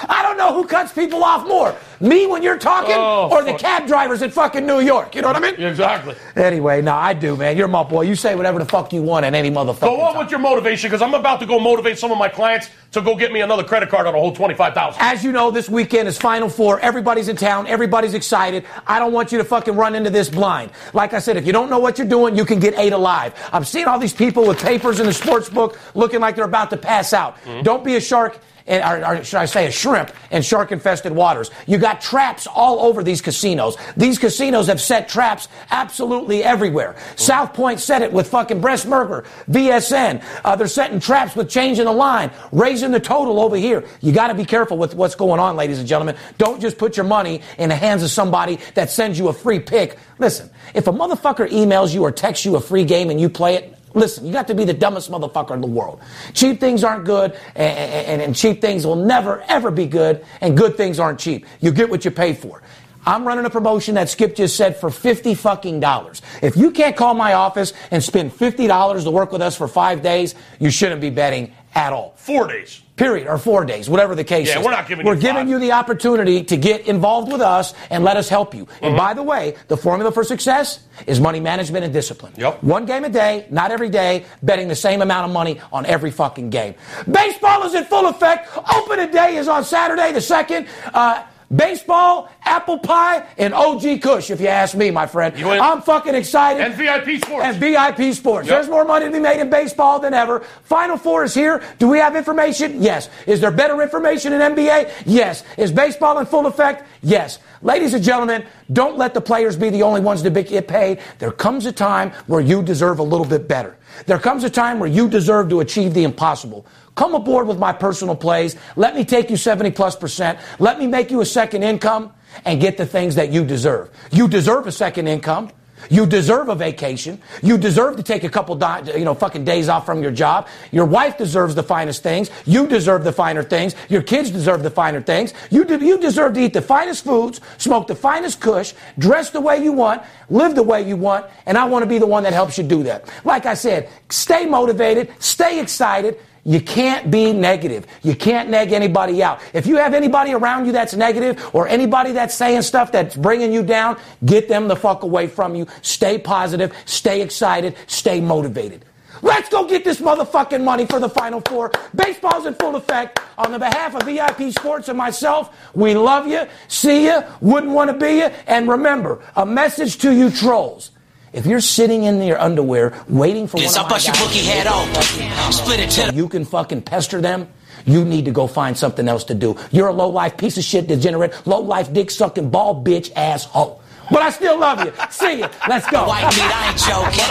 I don't know who cuts people off more. Me when you're talking, Oh, or the fuck. cab drivers in fucking New York. You know what I mean? exactly. Anyway, no, I do, man. You're my boy. You say whatever the fuck you want at any motherfucker. Go on with your motivation because I'm about to go motivate some of my clients to go get me another credit card on a whole 25000 As you know, this weekend is Final Four. Everybody's in town. Everybody's excited. I don't want you to fucking run into this blind. Like I said, if you don't know what you're doing, you can get ate alive. I'm seeing all these people with papers in the sports book looking like they're about to pass out. Mm-hmm. Don't be a shark in, or, or should I say a shrimp in shark infested waters. You got traps all over these casinos. These casinos have set traps absolutely everywhere. South Point said it with fucking Brent Musburger, VSN. Uh, they're setting traps with changing the line, raising the total over here. You got to be careful with what's going on, ladies and gentlemen. Don't just put your money in the hands of somebody that sends you a free pick. Listen, if a motherfucker emails you or texts you a free game and you play it, Listen, you got to be the dumbest motherfucker in the world. Cheap things aren't good, and, and, and, cheap things will never, ever be good, and good things aren't cheap. You get what you pay for. I'm running a promotion that Skip just said for 50 fucking dollars. If you can't call my office and spend $50 to work with us for five days, you shouldn't be betting at all. Four days. Period, or four days, whatever the case yeah, is. we're not giving We're you giving five. you the opportunity to get involved with us and let us help you. And Mhm. by the way, the formula for success is money management and discipline. Yep. One game a day, not every day, betting the same amount of money on every fucking game. Baseball is in full effect. Opening day is on Saturday the 2nd. Uh, Baseball, apple pie, and OG Kush, if you ask me, my friend. I'm fucking excited. And VIP Sports. And VIP Sports. Yep. There's more money to be made in baseball than ever. Final Four is here. Do we have information? Yes. Is there better information in NBA? Yes. Is baseball in full effect? Yes. Ladies and gentlemen, don't let the players be the only ones to get paid. There comes a time where you deserve a little bit better. There comes a time where you deserve to achieve the impossible. Come aboard with my personal plays. Let me take you 70 plus percent. Let me make you a second income and get the things that you deserve. You deserve a second income. You deserve a vacation. You deserve to take a couple, di- you know, fucking days off from your job. Your wife deserves the finest things. You deserve the finer things. Your kids deserve the finer things. You, de- you deserve to eat the finest foods, smoke the finest kush, dress the way you want, live the way you want, and I want to be the one that helps you do that. Like I said, stay motivated, stay excited. You can't be negative. You can't neg anybody out. If you have anybody around you that's negative or anybody that's saying stuff that's bringing you down, get them the fuck away from you. Stay positive, stay excited, stay motivated. Let's go get this motherfucking money for the Final Four. Baseball's in full effect. On the behalf of VIP Sports and myself, we love you, see you, wouldn't want to be you, and remember, a message to you trolls. If you're sitting in your underwear waiting for Yes, one I'll of bust your guys bookie head get off. Split it to the you can fucking pester them. You need to go find something else to do. You're a low life piece of shit, degenerate, low life dick sucking ball bitch asshole. But I still love you. See you. Let's go. white meat, I ain't joking.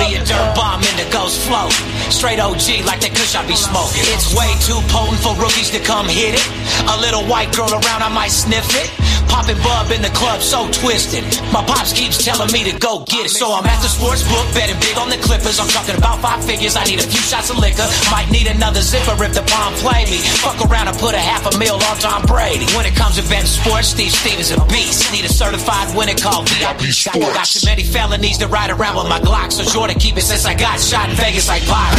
Me a dirt bomb in the ghost float. Straight OG like that kush I be smoking. It's way too potent for rookies to come hit it. A little white girl around, I might sniff it. Popping bub in the club, so twisted. My pops keeps telling me to go get it. So I'm at the sports book, betting big on the Clippers. I'm talking about five figures. I need a few shots of liquor. Might need another zipper if the bomb play me. Fuck around and put a half a mil on Tom Brady. When it comes to betting sports, Steve Stevens a beast. Need a certified winner called VIP Sports. Got too many felonies to ride around with my Glock. So Jordan keep it since I got shot in Vegas like Byron.